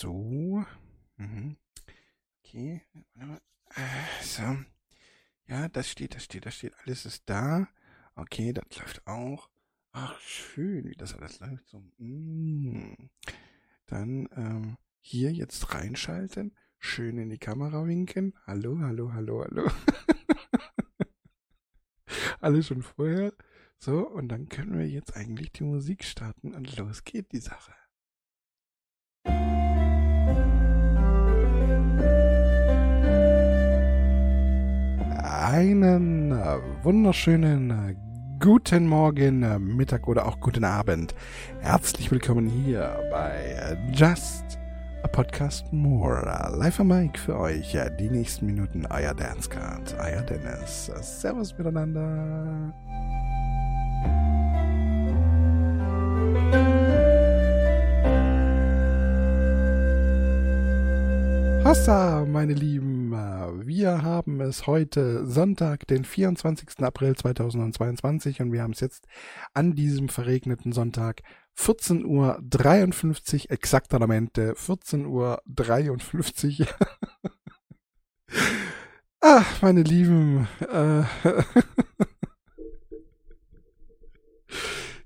So. Mhm. Okay. Äh, so. Ja, das steht, das steht, das steht. Alles ist da. Okay, das läuft auch. Ach, schön, wie das alles läuft. So. Mm. Dann ähm, hier jetzt reinschalten. Schön in die Kamera winken. Hallo, hallo, hallo, hallo. Alles schon vorher. So, und dann können wir jetzt eigentlich die Musik starten und los geht die Sache. Einen wunderschönen guten Morgen, Mittag oder auch guten Abend. Herzlich willkommen hier bei Just a Podcast More. Live am Mic für euch. Die nächsten Minuten euer Dancecard, euer Dennis. Servus miteinander. Hossa, meine Lieben, wir haben es heute Sonntag, den 24. April 2022 und wir haben es jetzt an diesem verregneten Sonntag 14.53 Uhr, exaktamente 14.53 Uhr. Ach, meine Lieben, äh,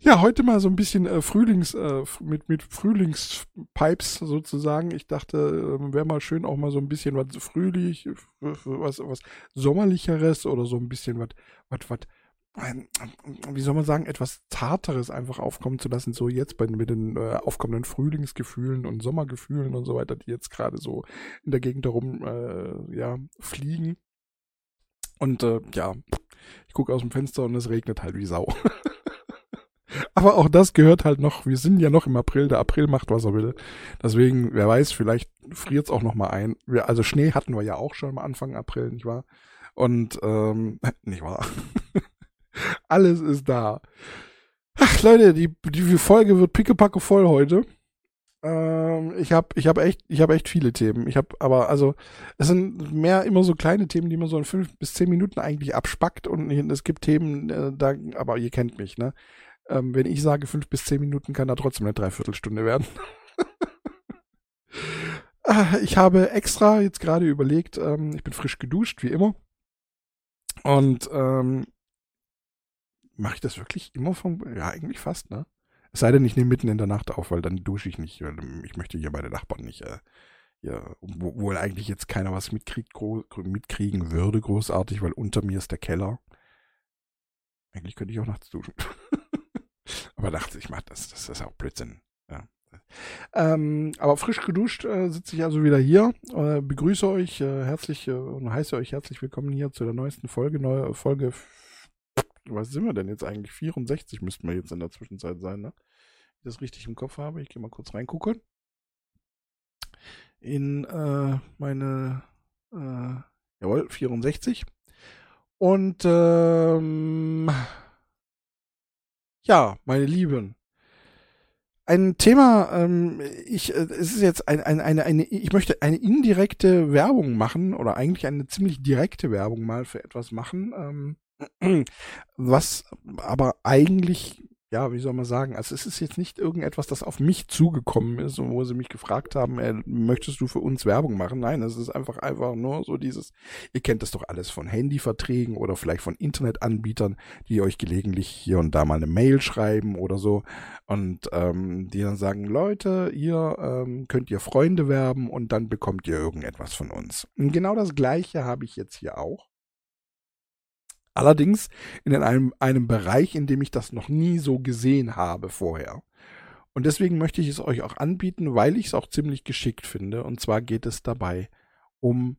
Ja, heute mal so ein bisschen äh, Frühlings, äh, mit, mit Frühlingspipes sozusagen. Ich dachte, äh, wäre mal schön auch mal so ein bisschen was frühlich, was, was sommerlicheres oder so ein bisschen was, was, was, wie soll man sagen, etwas zarteres einfach aufkommen zu lassen, so jetzt bei, mit den äh, aufkommenden Frühlingsgefühlen und Sommergefühlen und so weiter, die jetzt gerade so in der Gegend herum, äh, ja, fliegen. Und äh, ja, ich gucke aus dem Fenster und es regnet halt wie Sau. Aber auch das gehört halt noch, wir sind ja noch im April, der April macht, was er will. Deswegen, wer weiß, vielleicht friert es auch noch mal ein. Wir, also Schnee hatten wir ja auch schon am Anfang April, nicht wahr? Und, ähm, nicht wahr? Alles ist da. Ach, Leute, die, die Folge wird pickepacke voll heute. Ähm, ich habe ich hab echt, ich habe echt viele Themen. Ich habe aber, also, es sind mehr immer so kleine Themen, die man so in fünf bis zehn Minuten eigentlich abspackt und es gibt Themen, äh, da, aber ihr kennt mich, ne? Ähm, wenn ich sage fünf bis zehn Minuten, kann da trotzdem eine Dreiviertelstunde werden. Ah, ich habe extra jetzt gerade überlegt, ähm, ich bin frisch geduscht, wie immer. Und ähm, mache ich das wirklich immer vom, ja eigentlich fast, ne? Es sei denn, ich nehme mitten in der Nacht auf, weil dann dusche ich nicht. Weil ich möchte hier meine Nachbarn nicht, äh, ja, obwohl eigentlich jetzt keiner was mitkriegt, mitkriegen würde, großartig, weil unter mir ist der Keller. Eigentlich könnte ich auch nachts duschen. Aber dachte ich, mach das, das ist auch Blödsinn. Ja. Ähm, aber frisch geduscht äh, sitze ich also wieder hier. Äh, begrüße euch äh, herzlich äh, und heiße euch herzlich willkommen hier zu der neuesten Folge. Neue Folge, was sind wir denn jetzt eigentlich? 64 müssten wir jetzt in der Zwischenzeit sein, ne? Wenn ich das richtig im Kopf habe. Ich gehe mal kurz reingucken. In äh, meine, äh, jawohl, 64. Und ähm, ja, meine Lieben. Ein Thema, ähm, ich, äh, es ist jetzt ein, ein, eine, eine, ich möchte eine indirekte Werbung machen oder eigentlich eine ziemlich direkte Werbung mal für etwas machen, ähm, was aber eigentlich ja, wie soll man sagen, also es ist jetzt nicht irgendetwas, das auf mich zugekommen ist und wo sie mich gefragt haben, ey, möchtest du für uns Werbung machen? Nein, es ist einfach einfach nur so dieses, ihr kennt das doch alles von Handyverträgen oder vielleicht von Internetanbietern, die euch gelegentlich hier und da mal eine Mail schreiben oder so und ähm, die dann sagen, Leute, ihr ähm, könnt ihr Freunde werben und dann bekommt ihr irgendetwas von uns. Und genau das gleiche habe ich jetzt hier auch. Allerdings in einem, einem Bereich, in dem ich das noch nie so gesehen habe vorher. Und deswegen möchte ich es euch auch anbieten, weil ich es auch ziemlich geschickt finde. Und zwar geht es dabei um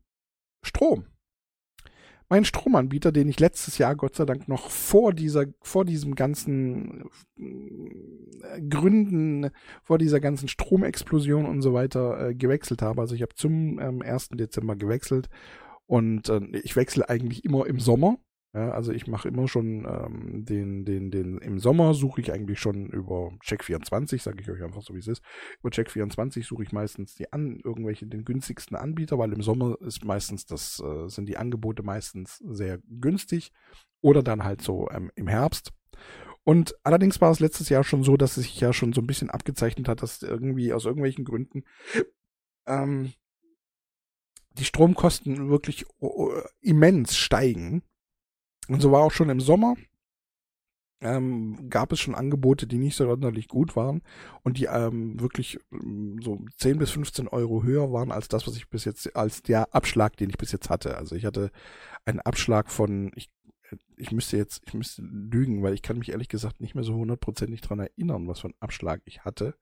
Strom. Mein Stromanbieter, den ich letztes Jahr Gott sei Dank noch vor dieser, vor diesem ganzen äh, Gründen, vor dieser ganzen Stromexplosion und so weiter äh, gewechselt habe. Also ich habe zum ähm, 1. Dezember gewechselt und äh, ich wechsle eigentlich immer im Sommer. Ja, also ich mache immer schon ähm, den, den, den, im Sommer suche ich eigentlich schon über Check24, sage ich euch einfach so wie es ist. Über Check24 suche ich meistens die an, irgendwelche, den günstigsten Anbieter, weil im Sommer ist meistens das, äh, sind die Angebote meistens sehr günstig. Oder dann halt so ähm, im Herbst. Und allerdings war es letztes Jahr schon so, dass es sich ja schon so ein bisschen abgezeichnet hat, dass irgendwie aus irgendwelchen Gründen ähm, die Stromkosten wirklich immens steigen. Und so war auch schon im Sommer. Ähm, gab es schon Angebote, die nicht so sonderlich gut waren und die ähm, wirklich ähm, so 10 bis 15 Euro höher waren als das, was ich bis jetzt, als der Abschlag, den ich bis jetzt hatte. Also ich hatte einen Abschlag von, ich, ich müsste jetzt, ich müsste lügen, weil ich kann mich ehrlich gesagt nicht mehr so hundertprozentig dran erinnern, was für einen Abschlag ich hatte.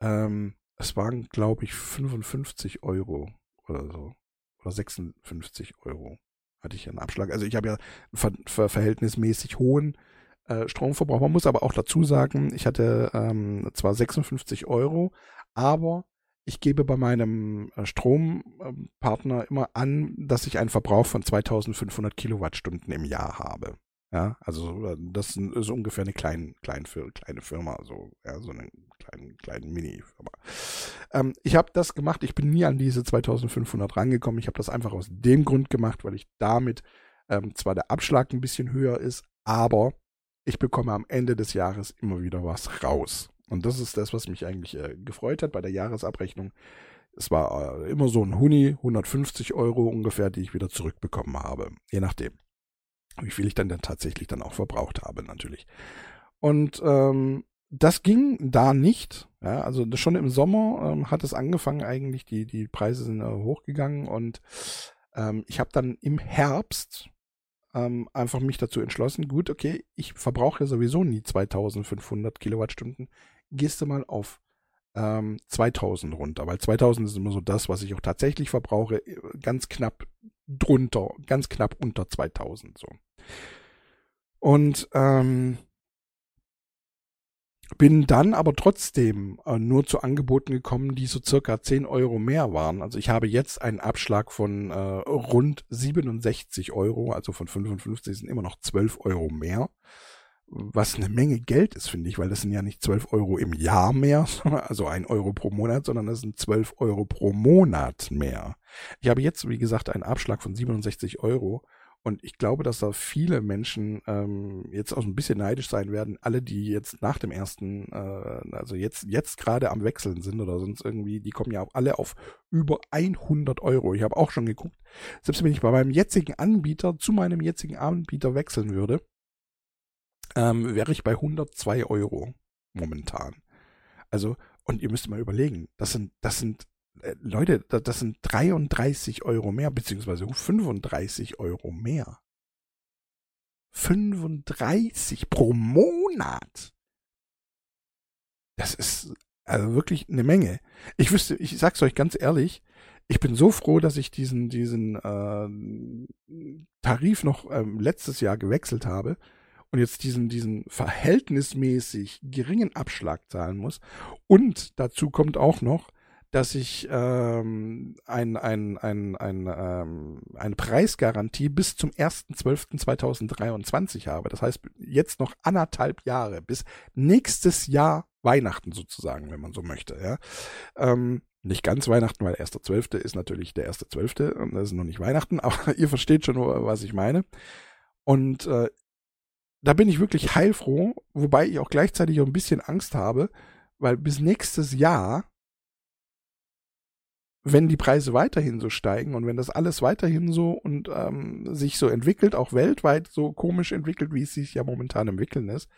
Ähm, es waren, glaube ich, 55 Euro oder so. Oder 56 Euro hatte ich einen Abschlag. Also ich habe ja ver ver verhältnismäßig hohen äh, Stromverbrauch. Man muss aber auch dazu sagen, ich hatte ähm, zwar 56 Euro, aber ich gebe bei meinem äh, Strompartner immer an, dass ich einen Verbrauch von 2500 Kilowattstunden im Jahr habe. Ja, also das ist ungefähr eine kleine, kleine, kleine Firma, so, ja, so eine kleine, kleine Mini-Firma. Ähm, ich habe das gemacht, ich bin nie an diese 2500 rangekommen. Ich habe das einfach aus dem Grund gemacht, weil ich damit ähm, zwar der Abschlag ein bisschen höher ist, aber ich bekomme am Ende des Jahres immer wieder was raus. Und das ist das, was mich eigentlich äh, gefreut hat bei der Jahresabrechnung. Es war äh, immer so ein Huni, 150 Euro ungefähr, die ich wieder zurückbekommen habe. Je nachdem wie viel ich dann, dann tatsächlich dann auch verbraucht habe, natürlich. Und ähm, das ging da nicht. Ja, also schon im Sommer ähm, hat es angefangen eigentlich, die, die Preise sind äh, hochgegangen und ähm, ich habe dann im Herbst ähm, einfach mich dazu entschlossen, gut, okay, ich verbrauche ja sowieso nie 2500 Kilowattstunden, gehst du mal auf ähm, 2000 runter, weil 2000 ist immer so das, was ich auch tatsächlich verbrauche, äh, ganz knapp drunter, ganz knapp unter 2000 so. Und ähm, bin dann aber trotzdem äh, nur zu Angeboten gekommen, die so circa 10 Euro mehr waren. Also ich habe jetzt einen Abschlag von äh, rund 67 Euro, also von 55 sind immer noch 12 Euro mehr was eine Menge Geld ist, finde ich, weil das sind ja nicht 12 Euro im Jahr mehr, also ein Euro pro Monat, sondern das sind 12 Euro pro Monat mehr. Ich habe jetzt, wie gesagt, einen Abschlag von 67 Euro und ich glaube, dass da viele Menschen ähm, jetzt auch ein bisschen neidisch sein werden, alle, die jetzt nach dem ersten, äh, also jetzt, jetzt gerade am Wechseln sind oder sonst irgendwie, die kommen ja auch alle auf über 100 Euro. Ich habe auch schon geguckt, selbst wenn ich bei meinem jetzigen Anbieter zu meinem jetzigen Anbieter wechseln würde, ähm, wäre ich bei 102 Euro momentan. Also, und ihr müsst mal überlegen, das sind, das sind, äh, Leute, das, das sind 33 Euro mehr, beziehungsweise 35 Euro mehr. 35 pro Monat. Das ist also wirklich eine Menge. Ich wüsste, ich sag's euch ganz ehrlich, ich bin so froh, dass ich diesen, diesen äh, Tarif noch ähm, letztes Jahr gewechselt habe, und jetzt diesen, diesen verhältnismäßig geringen Abschlag zahlen muss. Und dazu kommt auch noch, dass ich ähm, ein, ein, ein, ein, ähm, eine Preisgarantie bis zum 1.12.2023 habe. Das heißt, jetzt noch anderthalb Jahre bis nächstes Jahr Weihnachten sozusagen, wenn man so möchte. Ja. Ähm, nicht ganz Weihnachten, weil 1.12. ist natürlich der 1.12. und das ist noch nicht Weihnachten, aber ihr versteht schon, was ich meine. Und äh, da bin ich wirklich heilfroh, wobei ich auch gleichzeitig auch ein bisschen Angst habe, weil bis nächstes Jahr, wenn die Preise weiterhin so steigen und wenn das alles weiterhin so und ähm, sich so entwickelt, auch weltweit so komisch entwickelt, wie es sich ja momentan entwickeln ist,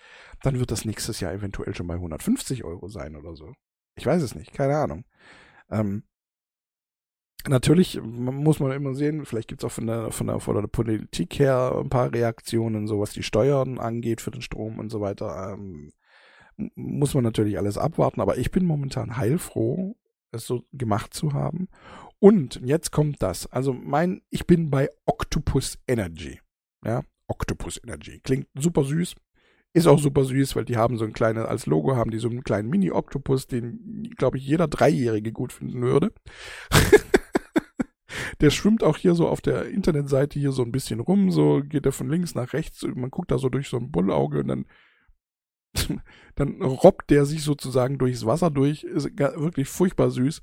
dann wird das nächstes Jahr eventuell schon bei 150 Euro sein oder so. Ich weiß es nicht, keine Ahnung. Ähm, Natürlich muss man immer sehen, vielleicht gibt es auch von der, von, der, von der Politik her ein paar Reaktionen, so was die Steuern angeht für den Strom und so weiter. Ähm, muss man natürlich alles abwarten, aber ich bin momentan heilfroh, es so gemacht zu haben. Und jetzt kommt das. Also mein, ich bin bei Octopus Energy. Ja, Octopus Energy. Klingt super süß. Ist auch super süß, weil die haben so ein kleines, als Logo haben die so einen kleinen Mini-Oktopus, den, glaube ich, jeder Dreijährige gut finden würde. der schwimmt auch hier so auf der Internetseite hier so ein bisschen rum, so geht er von links nach rechts, man guckt da so durch so ein Bullauge und dann dann robbt der sich sozusagen durchs Wasser durch, ist wirklich furchtbar süß.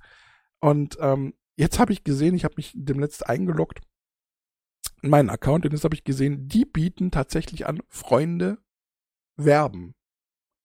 Und ähm, jetzt habe ich gesehen, ich habe mich dem letzten eingeloggt in meinen Account und jetzt habe ich gesehen, die bieten tatsächlich an Freunde werben.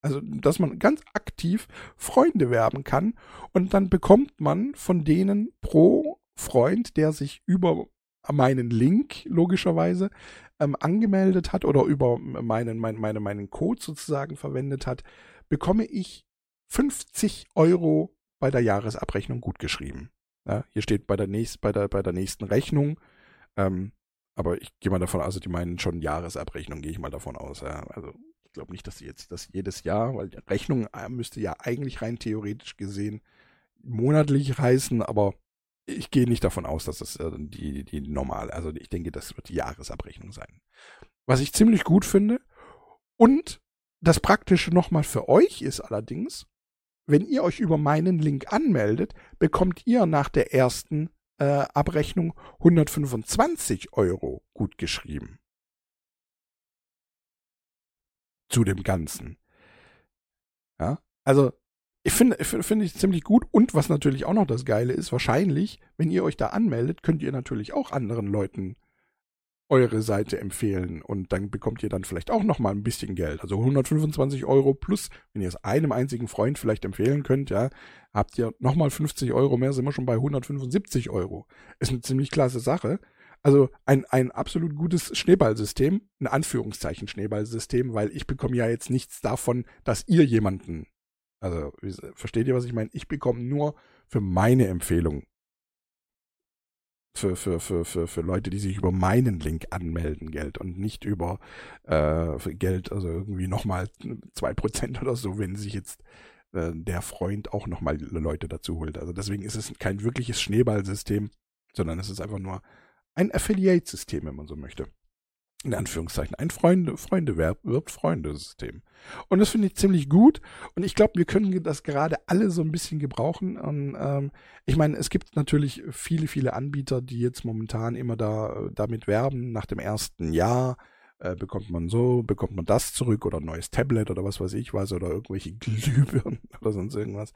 Also, dass man ganz aktiv Freunde werben kann und dann bekommt man von denen pro Freund, der sich über meinen Link logischerweise ähm, angemeldet hat oder über meinen, mein, meine, meinen Code sozusagen verwendet hat, bekomme ich 50 Euro bei der Jahresabrechnung gutgeschrieben. Ja, hier steht bei der, nächst, bei der, bei der nächsten Rechnung, ähm, aber ich gehe mal davon aus, also die meinen schon Jahresabrechnung, gehe ich mal davon aus. Ja. Also ich glaube nicht, dass sie jetzt das jedes Jahr, weil Rechnung äh, müsste ja eigentlich rein theoretisch gesehen monatlich reißen, aber ich gehe nicht davon aus, dass das äh, die, die normale, also ich denke, das wird die Jahresabrechnung sein. Was ich ziemlich gut finde. Und das Praktische nochmal für euch ist allerdings, wenn ihr euch über meinen Link anmeldet, bekommt ihr nach der ersten äh, Abrechnung 125 Euro gut geschrieben. Zu dem Ganzen. Ja, also ich finde, finde ich ziemlich gut. Und was natürlich auch noch das Geile ist, wahrscheinlich, wenn ihr euch da anmeldet, könnt ihr natürlich auch anderen Leuten eure Seite empfehlen und dann bekommt ihr dann vielleicht auch nochmal ein bisschen Geld. Also 125 Euro plus, wenn ihr es einem einzigen Freund vielleicht empfehlen könnt, ja, habt ihr nochmal 50 Euro mehr, sind wir schon bei 175 Euro. Ist eine ziemlich klasse Sache. Also ein, ein absolut gutes Schneeballsystem, ein Anführungszeichen Schneeballsystem, weil ich bekomme ja jetzt nichts davon, dass ihr jemanden also, versteht ihr, was ich meine? Ich bekomme nur für meine Empfehlung für, für, für, für, für Leute, die sich über meinen Link anmelden, Geld und nicht über äh, Geld, also irgendwie nochmal zwei Prozent oder so, wenn sich jetzt äh, der Freund auch nochmal Leute dazu holt. Also deswegen ist es kein wirkliches Schneeballsystem, sondern es ist einfach nur ein Affiliate-System, wenn man so möchte in Anführungszeichen, ein Freunde, Freunde wirbt Freunde-System. Und das finde ich ziemlich gut. Und ich glaube, wir können das gerade alle so ein bisschen gebrauchen. Und, ähm, ich meine, es gibt natürlich viele, viele Anbieter, die jetzt momentan immer da damit werben, nach dem ersten Jahr äh, bekommt man so, bekommt man das zurück oder ein neues Tablet oder was weiß ich was oder irgendwelche Glühbirnen oder sonst irgendwas.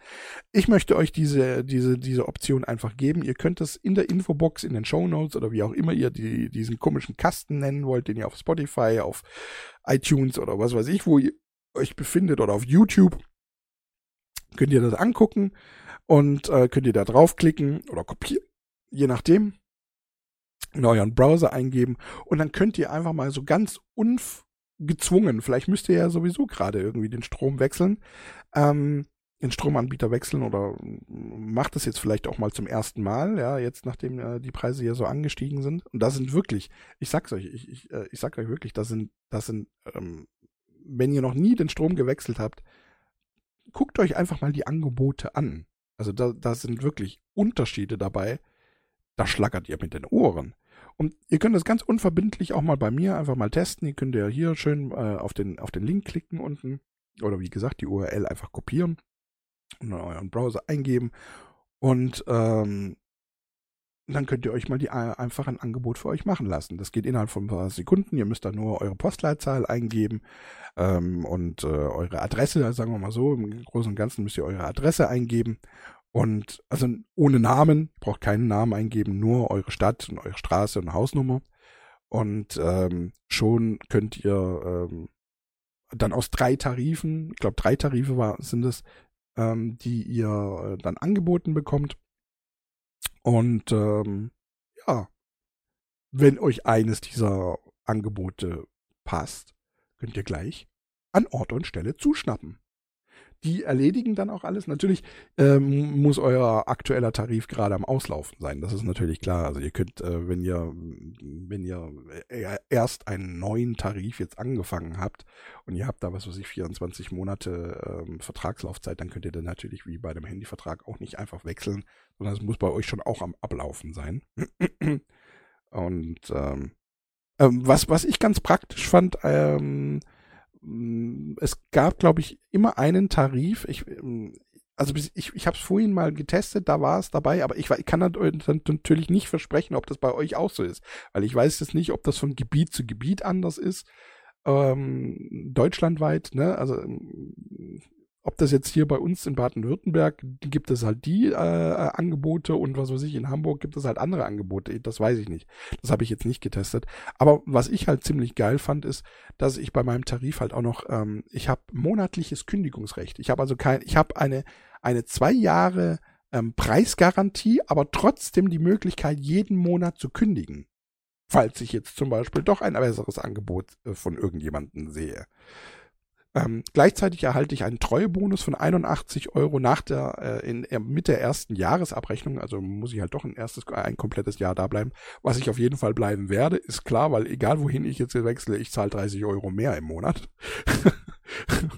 Ich möchte euch diese, diese, diese Option einfach geben. Ihr könnt es in der Infobox, in den Show Notes oder wie auch immer ihr die, diesen komischen Kasten nennen wollt, den ihr auf Spotify, auf iTunes oder was weiß ich, wo ihr euch befindet oder auf YouTube, könnt ihr das angucken und äh, könnt ihr da draufklicken oder kopieren, je nachdem in Browser eingeben und dann könnt ihr einfach mal so ganz ungezwungen, vielleicht müsst ihr ja sowieso gerade irgendwie den Strom wechseln, ähm, den Stromanbieter wechseln oder macht es jetzt vielleicht auch mal zum ersten Mal, ja, jetzt nachdem äh, die Preise ja so angestiegen sind. Und da sind wirklich, ich sag's euch, ich, ich, äh, ich sag euch wirklich, das sind, das sind, ähm, wenn ihr noch nie den Strom gewechselt habt, guckt euch einfach mal die Angebote an. Also da, da sind wirklich Unterschiede dabei da schlackert ihr mit den Ohren. Und ihr könnt das ganz unverbindlich auch mal bei mir einfach mal testen. Ihr könnt ja hier schön äh, auf, den, auf den Link klicken unten. Oder wie gesagt, die URL einfach kopieren und in euren Browser eingeben. Und ähm, dann könnt ihr euch mal die, äh, einfach ein Angebot für euch machen lassen. Das geht innerhalb von ein paar Sekunden. Ihr müsst da nur eure Postleitzahl eingeben ähm, und äh, eure Adresse, sagen wir mal so. Im Großen und Ganzen müsst ihr eure Adresse eingeben. Und also ohne Namen, braucht keinen Namen eingeben, nur eure Stadt und eure Straße und Hausnummer. Und ähm, schon könnt ihr ähm, dann aus drei Tarifen, ich glaube drei Tarife war, sind es, ähm, die ihr äh, dann angeboten bekommt. Und ähm, ja, wenn euch eines dieser Angebote passt, könnt ihr gleich an Ort und Stelle zuschnappen die erledigen dann auch alles. Natürlich ähm, muss euer aktueller Tarif gerade am Auslaufen sein. Das ist natürlich klar. Also ihr könnt, äh, wenn ihr, wenn ihr äh, erst einen neuen Tarif jetzt angefangen habt und ihr habt da was weiß ich 24 Monate ähm, Vertragslaufzeit, dann könnt ihr dann natürlich wie bei dem Handyvertrag auch nicht einfach wechseln, sondern es muss bei euch schon auch am Ablaufen sein. und ähm, ähm, was was ich ganz praktisch fand. Ähm, es gab, glaube ich, immer einen Tarif. Ich, mm, also ich, ich habe es vorhin mal getestet, da war es dabei, aber ich, ich kann natürlich nicht versprechen, ob das bei euch auch so ist, weil ich weiß jetzt nicht, ob das von Gebiet zu Gebiet anders ist, ähm, deutschlandweit, ne? Also mm, ob das jetzt hier bei uns in Baden-Württemberg gibt es halt die äh, Angebote und was weiß ich, in Hamburg gibt es halt andere Angebote. Das weiß ich nicht. Das habe ich jetzt nicht getestet. Aber was ich halt ziemlich geil fand, ist, dass ich bei meinem Tarif halt auch noch, ähm, ich habe monatliches Kündigungsrecht. Ich habe also kein, ich habe eine, eine zwei Jahre ähm, Preisgarantie, aber trotzdem die Möglichkeit, jeden Monat zu kündigen. Falls ich jetzt zum Beispiel doch ein besseres Angebot äh, von irgendjemandem sehe. Ähm, gleichzeitig erhalte ich einen Treuebonus von 81 Euro nach der, äh, in, äh, mit der ersten Jahresabrechnung. Also muss ich halt doch ein erstes, ein komplettes Jahr da bleiben. Was ich auf jeden Fall bleiben werde, ist klar, weil egal wohin ich jetzt wechsle, ich zahle 30 Euro mehr im Monat.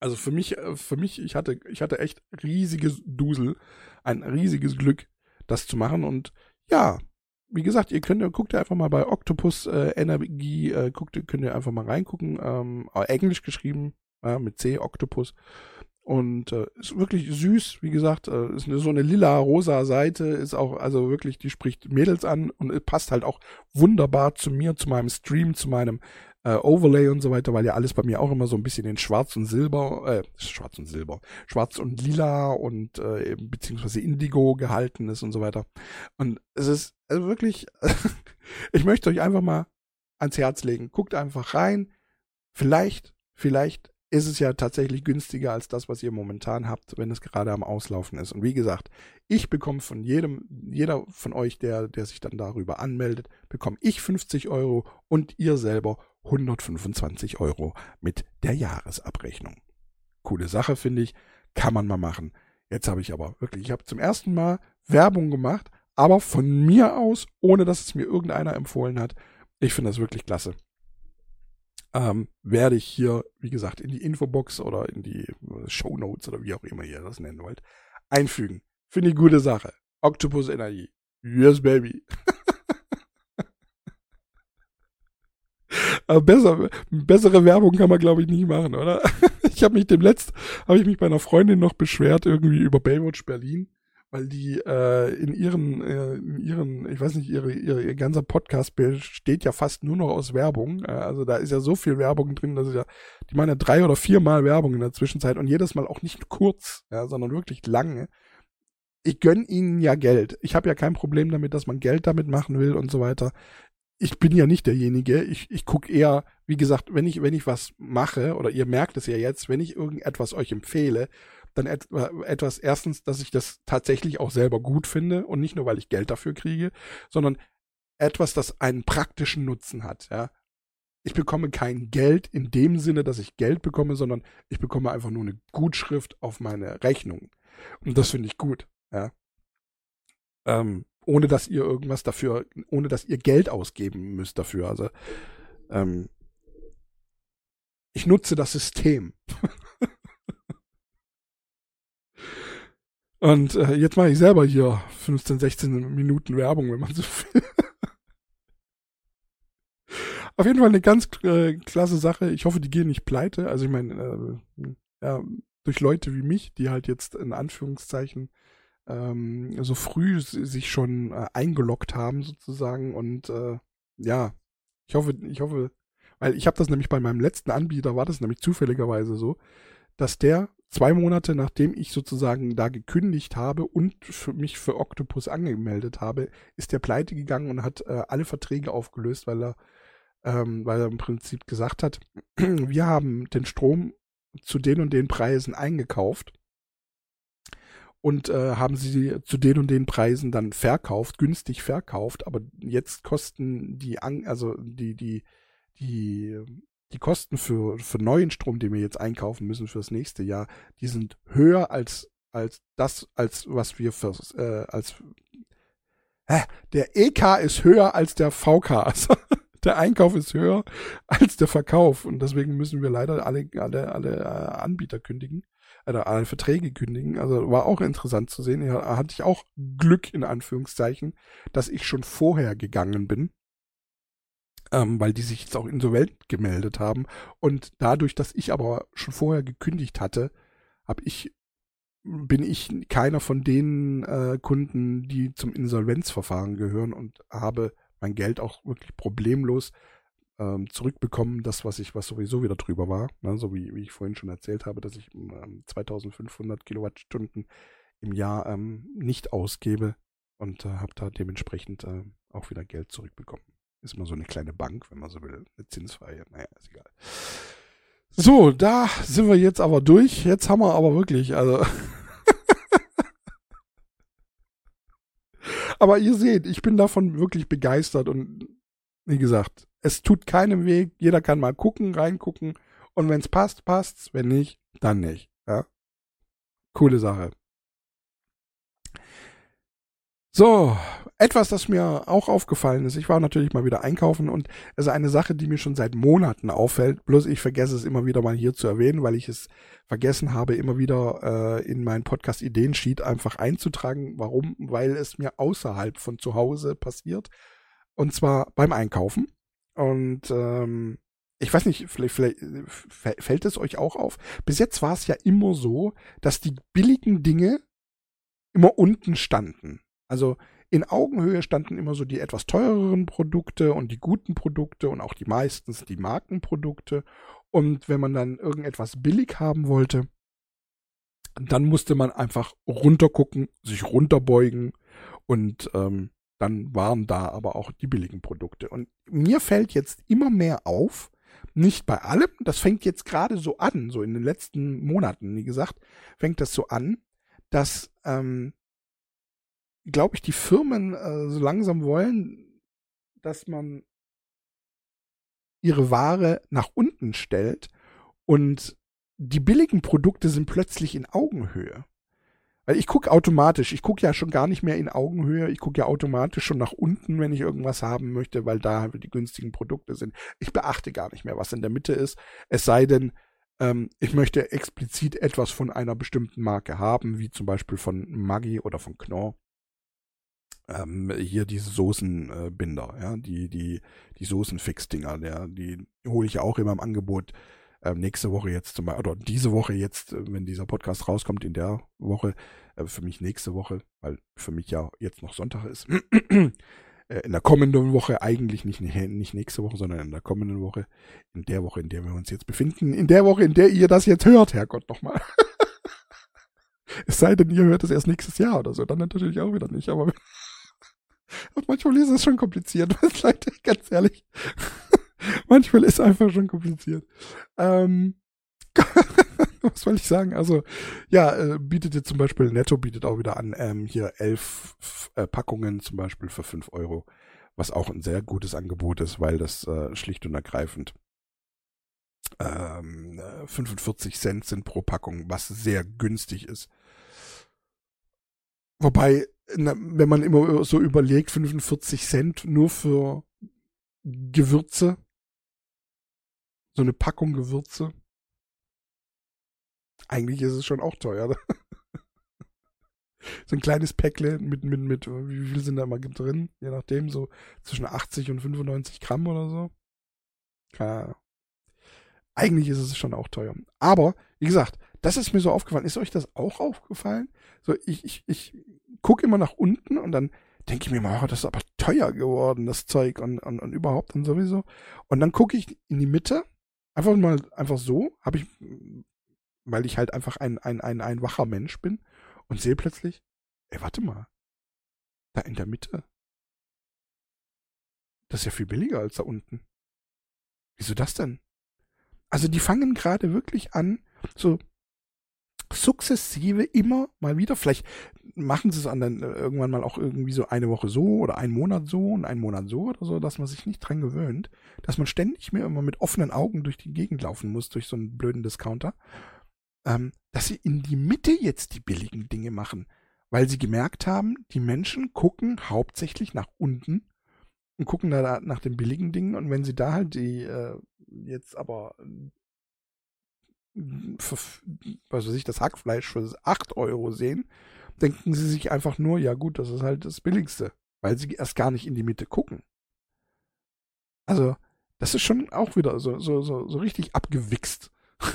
also für mich, äh, für mich, ich hatte, ich hatte echt riesiges Dusel, ein riesiges Glück, das zu machen und ja, wie gesagt, ihr könnt, guckt einfach mal bei Octopus äh, Energie, äh, guckt, könnt ihr einfach mal reingucken. Ähm, Englisch geschrieben, äh, mit C, Octopus. Und äh, ist wirklich süß, wie gesagt, äh, ist eine, so eine lila-rosa Seite, ist auch, also wirklich, die spricht Mädels an und passt halt auch wunderbar zu mir, zu meinem Stream, zu meinem äh, Overlay und so weiter, weil ja alles bei mir auch immer so ein bisschen in Schwarz und Silber, äh, Schwarz und Silber, Schwarz und Lila und äh, beziehungsweise Indigo gehalten ist und so weiter. Und es ist also wirklich, ich möchte euch einfach mal ans Herz legen. Guckt einfach rein. Vielleicht, vielleicht ist es ja tatsächlich günstiger als das, was ihr momentan habt, wenn es gerade am Auslaufen ist. Und wie gesagt, ich bekomme von jedem, jeder von euch, der, der sich dann darüber anmeldet, bekomme ich 50 Euro und ihr selber 125 Euro mit der Jahresabrechnung. Coole Sache, finde ich. Kann man mal machen. Jetzt habe ich aber wirklich, ich habe zum ersten Mal Werbung gemacht, aber von mir aus, ohne dass es mir irgendeiner empfohlen hat. Ich finde das wirklich klasse ähm, werde ich hier, wie gesagt, in die Infobox oder in die äh, Show Notes oder wie auch immer ihr das nennen wollt, einfügen. Finde ich gute Sache. Octopus Energie. Yes, baby. Aber besser, bessere Werbung kann man, glaube ich, nicht machen, oder? Ich habe mich dem letzt, habe ich mich bei einer Freundin noch beschwert, irgendwie über Baywatch Berlin weil die äh, in ihren, äh, in ihren, ich weiß nicht, ihre, ihre, ihr ganzer Podcast besteht ja fast nur noch aus Werbung. Äh, also da ist ja so viel Werbung drin, dass ich ja, die meine drei oder viermal Werbung in der Zwischenzeit und jedes Mal auch nicht kurz, ja, sondern wirklich lange. Ich gönn ihnen ja Geld. Ich habe ja kein Problem damit, dass man Geld damit machen will und so weiter. Ich bin ja nicht derjenige. Ich, ich gucke eher, wie gesagt, wenn ich, wenn ich was mache, oder ihr merkt es ja jetzt, wenn ich irgendetwas euch empfehle, dann et etwas erstens, dass ich das tatsächlich auch selber gut finde und nicht nur, weil ich Geld dafür kriege, sondern etwas, das einen praktischen Nutzen hat, ja. Ich bekomme kein Geld in dem Sinne, dass ich Geld bekomme, sondern ich bekomme einfach nur eine Gutschrift auf meine Rechnung. Und das finde ich gut, ja. Ähm, ohne dass ihr irgendwas dafür, ohne dass ihr Geld ausgeben müsst dafür. Also ähm, ich nutze das System. Und äh, jetzt mache ich selber hier 15, 16 Minuten Werbung, wenn man so will. Auf jeden Fall eine ganz äh, klasse Sache. Ich hoffe, die gehen nicht pleite. Also ich meine, äh, ja, durch Leute wie mich, die halt jetzt in Anführungszeichen ähm, so früh sich schon äh, eingeloggt haben sozusagen und äh, ja, ich hoffe, ich hoffe, weil ich habe das nämlich bei meinem letzten Anbieter war das nämlich zufälligerweise so, dass der zwei Monate nachdem ich sozusagen da gekündigt habe und für mich für Octopus angemeldet habe, ist der pleite gegangen und hat äh, alle Verträge aufgelöst, weil er, ähm, weil er im Prinzip gesagt hat, wir haben den Strom zu den und den Preisen eingekauft und äh, haben sie zu den und den Preisen dann verkauft, günstig verkauft, aber jetzt kosten die, also die, die, die die Kosten für, für neuen Strom, den wir jetzt einkaufen müssen fürs nächste Jahr, die sind höher als, als das, als was wir für, äh, als, äh, der EK ist höher als der VK. Also, der Einkauf ist höher als der Verkauf und deswegen müssen wir leider alle, alle, alle äh, Anbieter kündigen oder alle Verträge kündigen. Also war auch interessant zu sehen. Ja, hatte ich auch Glück in Anführungszeichen, dass ich schon vorher gegangen bin ähm, weil die sich jetzt auch insolvent gemeldet haben. Und dadurch, dass ich aber schon vorher gekündigt hatte, habe ich bin ich keiner von den äh, Kunden, die zum Insolvenzverfahren gehören und habe mein Geld auch wirklich problemlos ähm, zurückbekommen, das, was ich, was sowieso wieder drüber war. Ne? So wie, wie ich vorhin schon erzählt habe, dass ich ähm, 2500 Kilowattstunden im Jahr ähm, nicht ausgebe und äh, habe da dementsprechend äh, auch wieder Geld zurückbekommen. Ist mal so eine kleine Bank, wenn man so will, eine zinsfreie. Naja, ist egal. So, da sind wir jetzt aber durch. Jetzt haben wir aber wirklich, also. aber ihr seht, ich bin davon wirklich begeistert und wie gesagt, es tut keinem Weg. Jeder kann mal gucken, reingucken. Und wenn es passt, passt's. Wenn nicht, dann nicht. Ja? Coole Sache. So, etwas, das mir auch aufgefallen ist. Ich war natürlich mal wieder einkaufen und es ist eine Sache, die mir schon seit Monaten auffällt. Bloß ich vergesse es immer wieder mal hier zu erwähnen, weil ich es vergessen habe, immer wieder äh, in meinen Podcast Ideensheet einfach einzutragen. Warum? Weil es mir außerhalb von zu Hause passiert. Und zwar beim Einkaufen. Und ähm, ich weiß nicht, vielleicht, vielleicht fällt es euch auch auf. Bis jetzt war es ja immer so, dass die billigen Dinge immer unten standen. Also in Augenhöhe standen immer so die etwas teureren Produkte und die guten Produkte und auch die meistens die Markenprodukte. Und wenn man dann irgendetwas billig haben wollte, dann musste man einfach runtergucken, sich runterbeugen und ähm, dann waren da aber auch die billigen Produkte. Und mir fällt jetzt immer mehr auf, nicht bei allem, das fängt jetzt gerade so an, so in den letzten Monaten, wie gesagt, fängt das so an, dass ähm, glaube ich, die Firmen äh, so langsam wollen, dass man ihre Ware nach unten stellt und die billigen Produkte sind plötzlich in Augenhöhe. Weil ich gucke automatisch, ich gucke ja schon gar nicht mehr in Augenhöhe, ich gucke ja automatisch schon nach unten, wenn ich irgendwas haben möchte, weil da halt die günstigen Produkte sind. Ich beachte gar nicht mehr, was in der Mitte ist, es sei denn, ähm, ich möchte explizit etwas von einer bestimmten Marke haben, wie zum Beispiel von Maggi oder von Knorr ähm, hier diese Soßenbinder, ja, die, die, die Soßenfix-Dinger, ja, die hole ich ja auch immer im Angebot. Ähm, nächste Woche jetzt zum Beispiel, oder diese Woche jetzt, äh, wenn dieser Podcast rauskommt, in der Woche, äh, für mich nächste Woche, weil für mich ja jetzt noch Sonntag ist. äh, in der kommenden Woche, eigentlich nicht, nicht nächste Woche, sondern in der kommenden Woche, in der Woche, in der wir uns jetzt befinden, in der Woche, in der ihr das jetzt hört, Herrgott nochmal. es sei denn, ihr hört es erst nächstes Jahr oder so, dann natürlich auch wieder nicht, aber manchmal ist es schon kompliziert, Leute, ganz ehrlich. manchmal ist es einfach schon kompliziert. Ähm, was soll ich sagen? Also, ja, äh, bietet jetzt zum Beispiel, Netto bietet auch wieder an, ähm, hier elf äh, Packungen zum Beispiel für fünf Euro, was auch ein sehr gutes Angebot ist, weil das äh, schlicht und ergreifend ähm, 45 Cent sind pro Packung, was sehr günstig ist. Wobei wenn man immer so überlegt, 45 Cent nur für Gewürze, so eine Packung Gewürze. Eigentlich ist es schon auch teuer. Ne? so ein kleines Päckle mit, mit, mit, wie viel sind da mal drin? Je nachdem, so zwischen 80 und 95 Gramm oder so. Ja. Eigentlich ist es schon auch teuer. Aber, wie gesagt, das ist mir so aufgefallen. Ist euch das auch aufgefallen? So, ich, ich, ich gucke immer nach unten und dann denke ich mir mal, oh, das ist aber teuer geworden, das Zeug und, und, und überhaupt und sowieso. Und dann gucke ich in die Mitte, einfach mal, einfach so, habe ich, weil ich halt einfach ein, ein, ein, ein wacher Mensch bin und sehe plötzlich, ey, warte mal, da in der Mitte, das ist ja viel billiger als da unten. Wieso das denn? Also die fangen gerade wirklich an, so sukzessive immer mal wieder, vielleicht machen sie es an dann äh, irgendwann mal auch irgendwie so eine Woche so oder einen Monat so und einen Monat so oder so, dass man sich nicht dran gewöhnt, dass man ständig mehr immer mit offenen Augen durch die Gegend laufen muss, durch so einen blöden Discounter, ähm, dass sie in die Mitte jetzt die billigen Dinge machen, weil sie gemerkt haben, die Menschen gucken hauptsächlich nach unten und gucken da nach den billigen Dingen und wenn sie da halt die äh, jetzt aber für, was weiß ich, das Hackfleisch für 8 Euro sehen, denken sie sich einfach nur, ja gut, das ist halt das Billigste, weil sie erst gar nicht in die Mitte gucken. Also, das ist schon auch wieder so, so, so, so richtig abgewichst.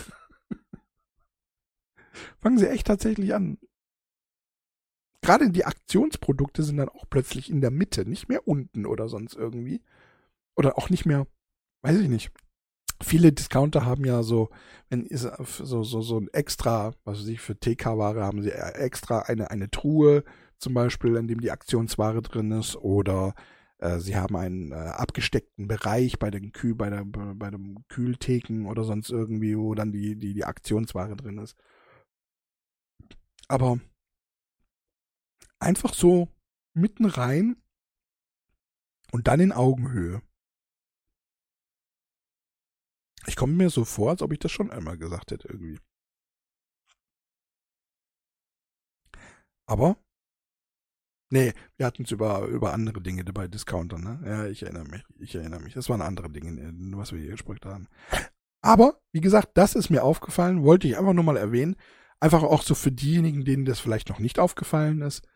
Fangen sie echt tatsächlich an. Gerade die Aktionsprodukte sind dann auch plötzlich in der Mitte, nicht mehr unten oder sonst irgendwie. Oder auch nicht mehr weiß ich nicht. Viele Discounter haben ja so, wenn so, so, so ein extra, was weiß ich, für TK-Ware haben sie extra eine, eine Truhe, zum Beispiel, in dem die Aktionsware drin ist, oder äh, sie haben einen äh, abgesteckten Bereich bei den Kühl, bei der, bei dem Kühltheken oder sonst irgendwie, wo dann die, die, die Aktionsware drin ist. Aber einfach so mitten rein und dann in Augenhöhe. Ich komme mir so vor, als ob ich das schon einmal gesagt hätte irgendwie. Aber Nee, wir hatten es über, über andere Dinge bei Discountern, ne? Ja, ich erinnere mich. Ich erinnere mich. Das waren andere Dinge, was wir hier gesprochen haben. Aber, wie gesagt, das ist mir aufgefallen, wollte ich einfach nur mal erwähnen. Einfach auch so für diejenigen, denen das vielleicht noch nicht aufgefallen ist.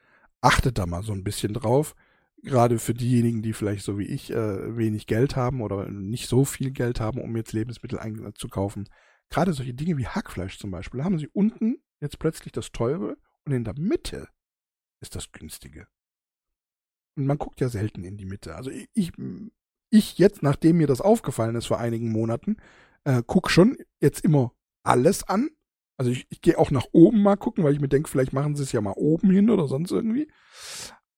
Achtet da mal so ein bisschen drauf. Gerade für diejenigen, die vielleicht so wie ich äh, wenig Geld haben oder nicht so viel Geld haben, um jetzt Lebensmittel einzukaufen. Gerade solche Dinge wie Hackfleisch zum Beispiel, haben sie unten jetzt plötzlich das teure und in der Mitte ist das günstige. Und man guckt ja selten in die Mitte. Also ich, ich jetzt, nachdem mir das aufgefallen ist vor einigen Monaten, äh, guck schon jetzt immer alles an, also ich, ich gehe auch nach oben mal gucken, weil ich mir denke, vielleicht machen sie es ja mal oben hin oder sonst irgendwie.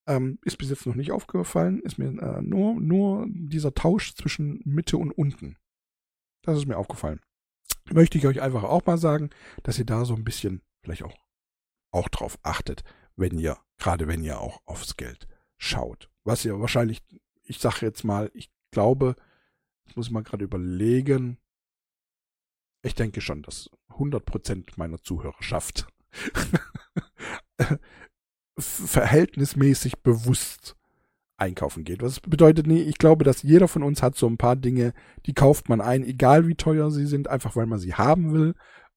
Ähm, ist bis jetzt noch nicht aufgefallen, ist mir äh, nur, nur dieser Tausch zwischen Mitte und unten. Das ist mir aufgefallen. Möchte ich euch einfach auch mal sagen, dass ihr da so ein bisschen vielleicht auch, auch drauf achtet, wenn ihr, gerade wenn ihr auch aufs Geld schaut. Was ihr wahrscheinlich, ich sage jetzt mal, ich glaube, ich muss mal gerade überlegen, ich denke schon, dass 100% meiner Zuhörerschaft verhältnismäßig bewusst einkaufen geht. Was bedeutet nicht, ich glaube, dass jeder von uns hat so ein paar Dinge, die kauft man ein, egal wie teuer sie sind, einfach weil man sie haben will.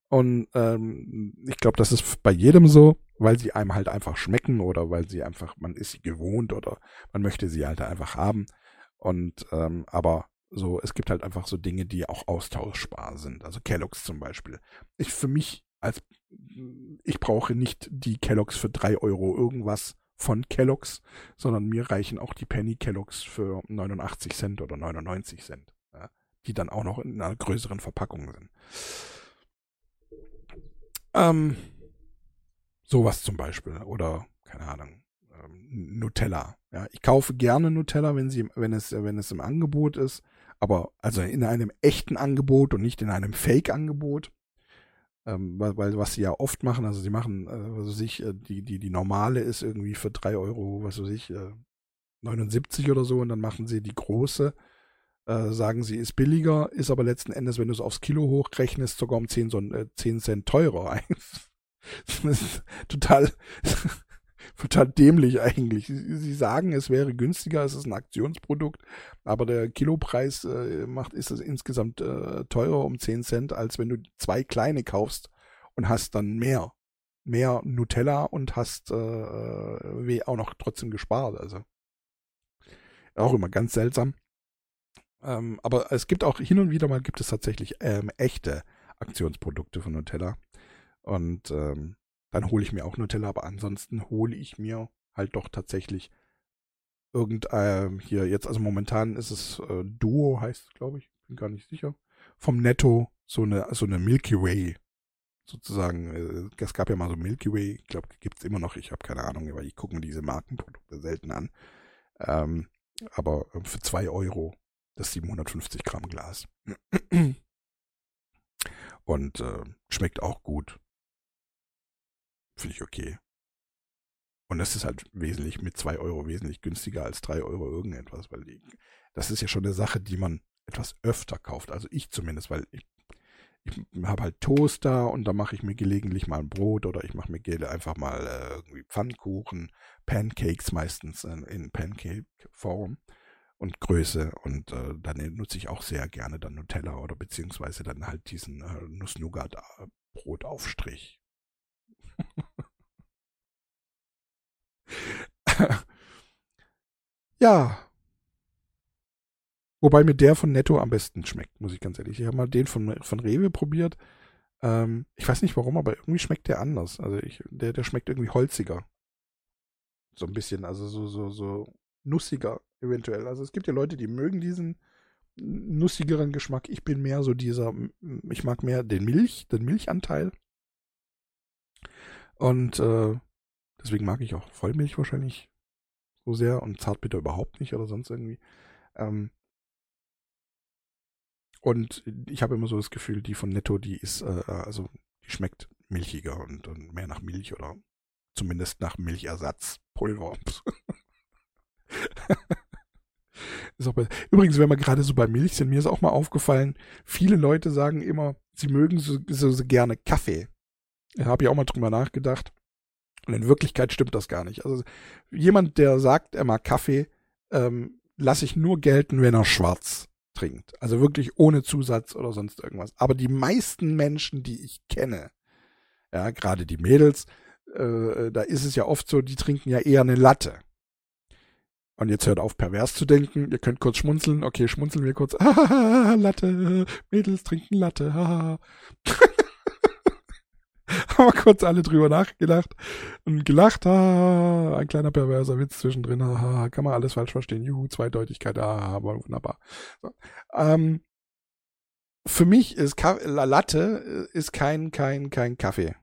Und ähm, ich glaube, das ist bei jedem so, weil sie einem halt einfach schmecken oder weil sie einfach, man ist sie gewohnt oder man möchte sie halt einfach haben. Und ähm, aber so, es gibt halt einfach so Dinge, die auch austauschbar sind. Also Kellogg's zum Beispiel. Ich für mich als ich brauche nicht die Kellogg's für drei Euro irgendwas von Kellogg's, sondern mir reichen auch die Penny Kellogg's für 89 Cent oder 99 Cent, ja, die dann auch noch in einer größeren Verpackung sind. Ähm, sowas zum Beispiel oder keine Ahnung ähm, Nutella. Ja, ich kaufe gerne Nutella, wenn sie, wenn es, wenn es im Angebot ist aber also in einem echten Angebot und nicht in einem Fake-Angebot. Ähm, weil, weil, was sie ja oft machen, also sie machen, äh, was weiß ich, äh, die, die, die normale ist irgendwie für drei Euro, was weiß ich, äh, 79 oder so und dann machen sie die große, äh, sagen sie ist billiger, ist aber letzten Endes, wenn du es aufs Kilo hochrechnest, sogar um 10, so, äh, 10 Cent teurer. das ist total, total dämlich eigentlich. Sie, sagen, es wäre günstiger, es ist ein Aktionsprodukt, aber der Kilopreis äh, macht, ist es insgesamt äh, teurer um 10 Cent, als wenn du zwei kleine kaufst und hast dann mehr. Mehr Nutella und hast äh, äh auch noch trotzdem gespart. Also auch immer ganz seltsam. Ähm, aber es gibt auch hin und wieder mal gibt es tatsächlich ähm, echte Aktionsprodukte von Nutella. Und ähm, dann hole ich mir auch Nutella, aber ansonsten hole ich mir halt doch tatsächlich irgendein, äh, hier jetzt, also momentan ist es äh, Duo, heißt es, glaube ich, bin gar nicht sicher, vom Netto so eine, so eine Milky Way sozusagen, äh, es gab ja mal so Milky Way, ich glaube, gibt es immer noch, ich habe keine Ahnung, weil ich gucke mir diese Markenprodukte selten an. Ähm, aber äh, für zwei Euro das 750 Gramm Glas. Und äh, schmeckt auch gut. Finde ich okay. Und das ist halt wesentlich mit zwei Euro wesentlich günstiger als drei Euro irgendetwas, weil die, das ist ja schon eine Sache, die man etwas öfter kauft. Also ich zumindest, weil ich, ich habe halt Toaster und da mache ich mir gelegentlich mal ein Brot oder ich mache mir einfach mal äh, irgendwie Pfannkuchen, Pancakes meistens in, in Pancake-Form und Größe und äh, dann nutze ich auch sehr gerne dann Nutella oder beziehungsweise dann halt diesen äh, Nuss-Nougat-Brotaufstrich. ja. Wobei mir der von Netto am besten schmeckt, muss ich ganz ehrlich. Ich habe mal den von, von Rewe probiert. Ähm, ich weiß nicht warum, aber irgendwie schmeckt der anders. Also ich, der, der schmeckt irgendwie holziger. So ein bisschen, also so, so, so nussiger eventuell. Also es gibt ja Leute, die mögen diesen nussigeren Geschmack. Ich bin mehr so dieser, ich mag mehr den Milch, den Milchanteil. Und äh, deswegen mag ich auch Vollmilch wahrscheinlich so sehr und Zartbitter überhaupt nicht oder sonst irgendwie. Ähm, und ich habe immer so das Gefühl, die von Netto, die ist, äh, also die schmeckt milchiger und, und, mehr nach Milch oder zumindest nach Milchersatzpulver. Übrigens, wenn wir gerade so bei Milch sind, mir ist auch mal aufgefallen, viele Leute sagen immer, sie mögen so, so, so gerne Kaffee. Habe ich auch mal drüber nachgedacht. Und in Wirklichkeit stimmt das gar nicht. Also jemand, der sagt, er mag Kaffee, ähm, lasse ich nur gelten, wenn er schwarz trinkt. Also wirklich ohne Zusatz oder sonst irgendwas. Aber die meisten Menschen, die ich kenne, ja, gerade die Mädels, äh, da ist es ja oft so, die trinken ja eher eine Latte. Und jetzt hört auf, pervers zu denken. Ihr könnt kurz schmunzeln. Okay, schmunzeln wir kurz. Ah, Latte. Mädels trinken Latte. Ah. Haben wir kurz alle drüber nachgedacht und gelacht. Ah, ein kleiner perverser Witz zwischendrin. Ah, kann man alles falsch verstehen. Juhu, Zweideutigkeit. Ah, wunderbar. So. Ähm, für mich ist Ka Latte ist kein, kein, kein Kaffee.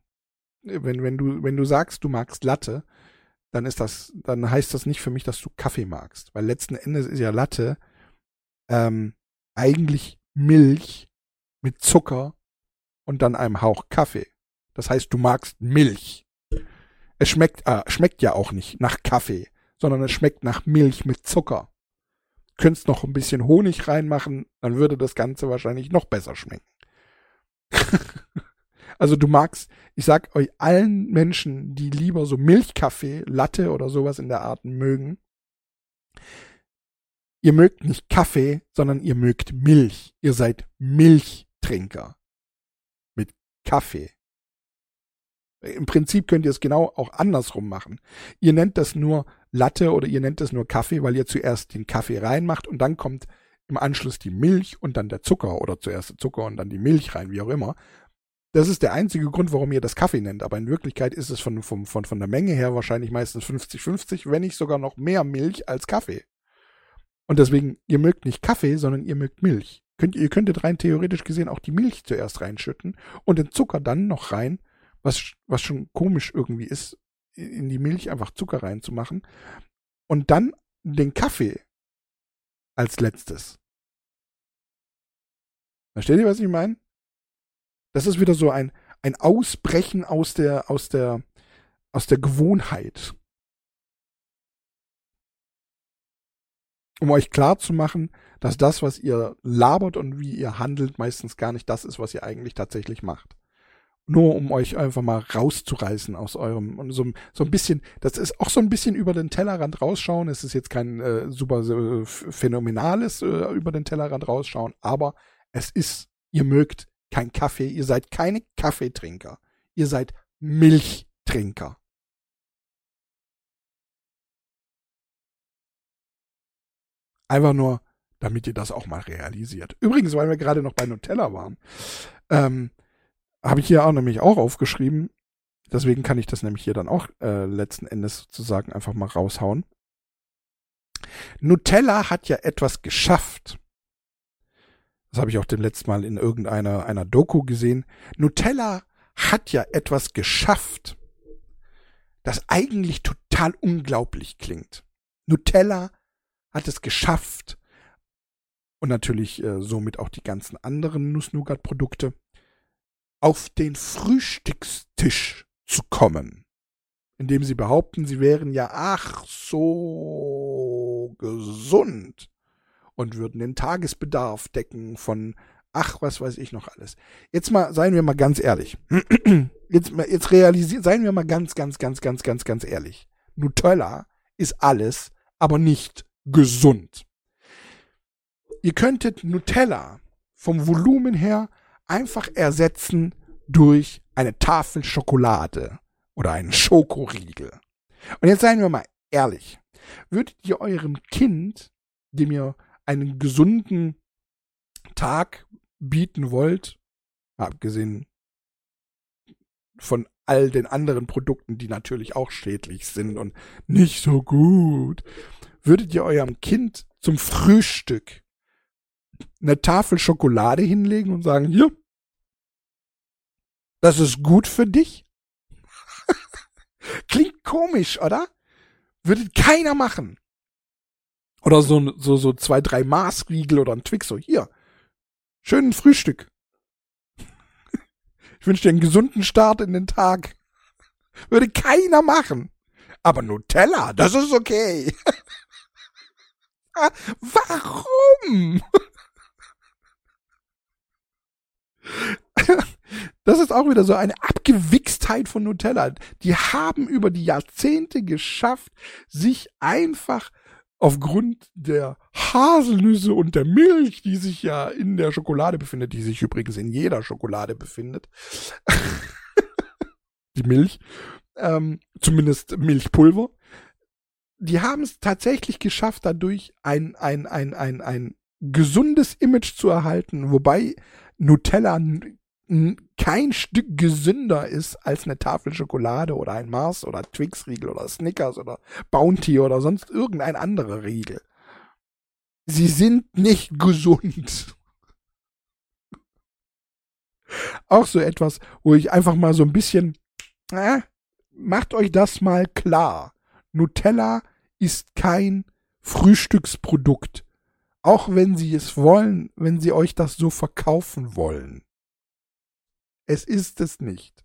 Wenn, wenn du, wenn du sagst, du magst Latte, dann ist das, dann heißt das nicht für mich, dass du Kaffee magst. Weil letzten Endes ist ja Latte ähm, eigentlich Milch mit Zucker und dann einem Hauch Kaffee. Das heißt, du magst Milch. Es schmeckt, äh, schmeckt ja auch nicht nach Kaffee, sondern es schmeckt nach Milch mit Zucker. Du könntest noch ein bisschen Honig reinmachen, dann würde das Ganze wahrscheinlich noch besser schmecken. also du magst, ich sag euch allen Menschen, die lieber so Milchkaffee, Latte oder sowas in der Art mögen, ihr mögt nicht Kaffee, sondern ihr mögt Milch. Ihr seid Milchtrinker. Mit Kaffee. Im Prinzip könnt ihr es genau auch andersrum machen. Ihr nennt das nur Latte oder ihr nennt es nur Kaffee, weil ihr zuerst den Kaffee reinmacht und dann kommt im Anschluss die Milch und dann der Zucker oder zuerst der Zucker und dann die Milch rein, wie auch immer. Das ist der einzige Grund, warum ihr das Kaffee nennt. Aber in Wirklichkeit ist es von, von, von, von der Menge her wahrscheinlich meistens 50-50, wenn nicht sogar noch mehr Milch als Kaffee. Und deswegen, ihr mögt nicht Kaffee, sondern ihr mögt Milch. Könnt, ihr könntet rein theoretisch gesehen auch die Milch zuerst reinschütten und den Zucker dann noch rein was, was schon komisch irgendwie ist, in die Milch einfach Zucker reinzumachen. Und dann den Kaffee als letztes. Versteht ihr, was ich meine? Das ist wieder so ein, ein Ausbrechen aus der, aus der, aus der Gewohnheit. Um euch klar zu machen, dass das, was ihr labert und wie ihr handelt, meistens gar nicht das ist, was ihr eigentlich tatsächlich macht nur um euch einfach mal rauszureißen aus eurem und so, so ein bisschen, das ist auch so ein bisschen über den Tellerrand rausschauen. Es ist jetzt kein äh, super äh, phänomenales äh, über den Tellerrand rausschauen, aber es ist, ihr mögt kein Kaffee, ihr seid keine Kaffeetrinker, ihr seid Milchtrinker. Einfach nur, damit ihr das auch mal realisiert. Übrigens, weil wir gerade noch bei Nutella waren. Ähm, habe ich hier auch nämlich auch aufgeschrieben. Deswegen kann ich das nämlich hier dann auch äh, letzten Endes sozusagen einfach mal raushauen. Nutella hat ja etwas geschafft. Das habe ich auch dem letzten Mal in irgendeiner einer Doku gesehen. Nutella hat ja etwas geschafft, das eigentlich total unglaublich klingt. Nutella hat es geschafft und natürlich äh, somit auch die ganzen anderen Nuss-Nougat-Produkte auf den Frühstückstisch zu kommen, indem sie behaupten, sie wären ja ach so gesund und würden den Tagesbedarf decken von ach, was weiß ich noch alles. Jetzt mal, seien wir mal ganz ehrlich. Jetzt, jetzt realisieren, seien wir mal ganz, ganz, ganz, ganz, ganz, ganz ehrlich. Nutella ist alles, aber nicht gesund. Ihr könntet Nutella vom Volumen her einfach ersetzen durch eine Tafel Schokolade oder einen Schokoriegel. Und jetzt seien wir mal ehrlich. Würdet ihr eurem Kind, dem ihr einen gesunden Tag bieten wollt, abgesehen von all den anderen Produkten, die natürlich auch schädlich sind und nicht so gut, würdet ihr eurem Kind zum Frühstück eine Tafel Schokolade hinlegen und sagen, hier, das ist gut für dich? Klingt komisch, oder? Würde keiner machen. Oder so, so, so zwei, drei Maßriegel oder ein Twix, so hier. Schönen Frühstück. Ich wünsche dir einen gesunden Start in den Tag. Würde keiner machen. Aber Nutella, das ist okay. Warum? Das ist auch wieder so eine Abgewichstheit von Nutella. Die haben über die Jahrzehnte geschafft, sich einfach aufgrund der Haselnüsse und der Milch, die sich ja in der Schokolade befindet, die sich übrigens in jeder Schokolade befindet, die Milch, ähm, zumindest Milchpulver, die haben es tatsächlich geschafft, dadurch ein, ein, ein, ein, ein gesundes Image zu erhalten, wobei Nutella kein Stück gesünder ist als eine Tafel Schokolade oder ein Mars oder Twix-Riegel oder Snickers oder Bounty oder sonst irgendein anderer Riegel. Sie sind nicht gesund. Auch so etwas, wo ich einfach mal so ein bisschen, äh, macht euch das mal klar. Nutella ist kein Frühstücksprodukt. Auch wenn sie es wollen, wenn sie euch das so verkaufen wollen. Es ist es nicht.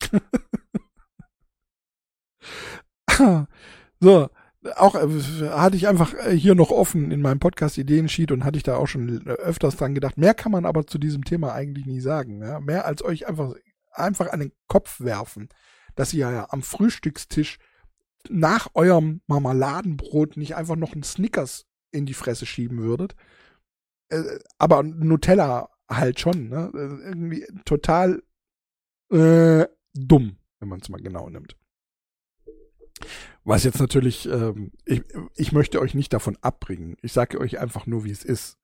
so, auch äh, hatte ich einfach äh, hier noch offen in meinem Podcast Ideensheet und hatte ich da auch schon äh, öfters dran gedacht. Mehr kann man aber zu diesem Thema eigentlich nie sagen. Ja? Mehr als euch einfach, einfach an den Kopf werfen, dass ihr ja am Frühstückstisch nach eurem Marmeladenbrot nicht einfach noch einen Snickers in die Fresse schieben würdet. aber Nutella halt schon, ne? Irgendwie total äh, dumm, wenn man es mal genau nimmt. Was jetzt natürlich, ähm, ich, ich möchte euch nicht davon abbringen. Ich sage euch einfach nur, wie es ist.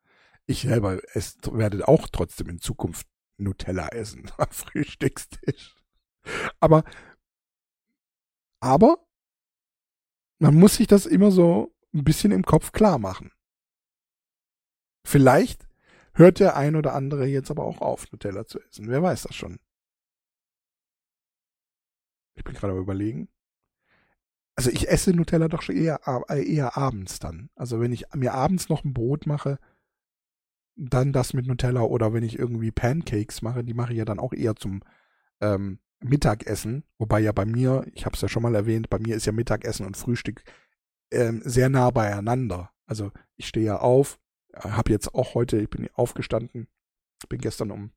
Ich selber es, werde auch trotzdem in Zukunft Nutella essen am Frühstückstisch. Aber, aber man muss sich das immer so ein bisschen im Kopf klar machen. Vielleicht hört der ein oder andere jetzt aber auch auf, Nutella zu essen. Wer weiß das schon. Ich bin gerade überlegen. Also ich esse Nutella doch schon eher, äh, eher abends dann. Also wenn ich mir abends noch ein Brot mache, dann das mit Nutella oder wenn ich irgendwie Pancakes mache, die mache ich ja dann auch eher zum ähm, Mittagessen. Wobei ja bei mir, ich habe es ja schon mal erwähnt, bei mir ist ja Mittagessen und Frühstück ähm, sehr nah beieinander. Also ich stehe ja auf, habe jetzt auch heute, ich bin aufgestanden, bin gestern um,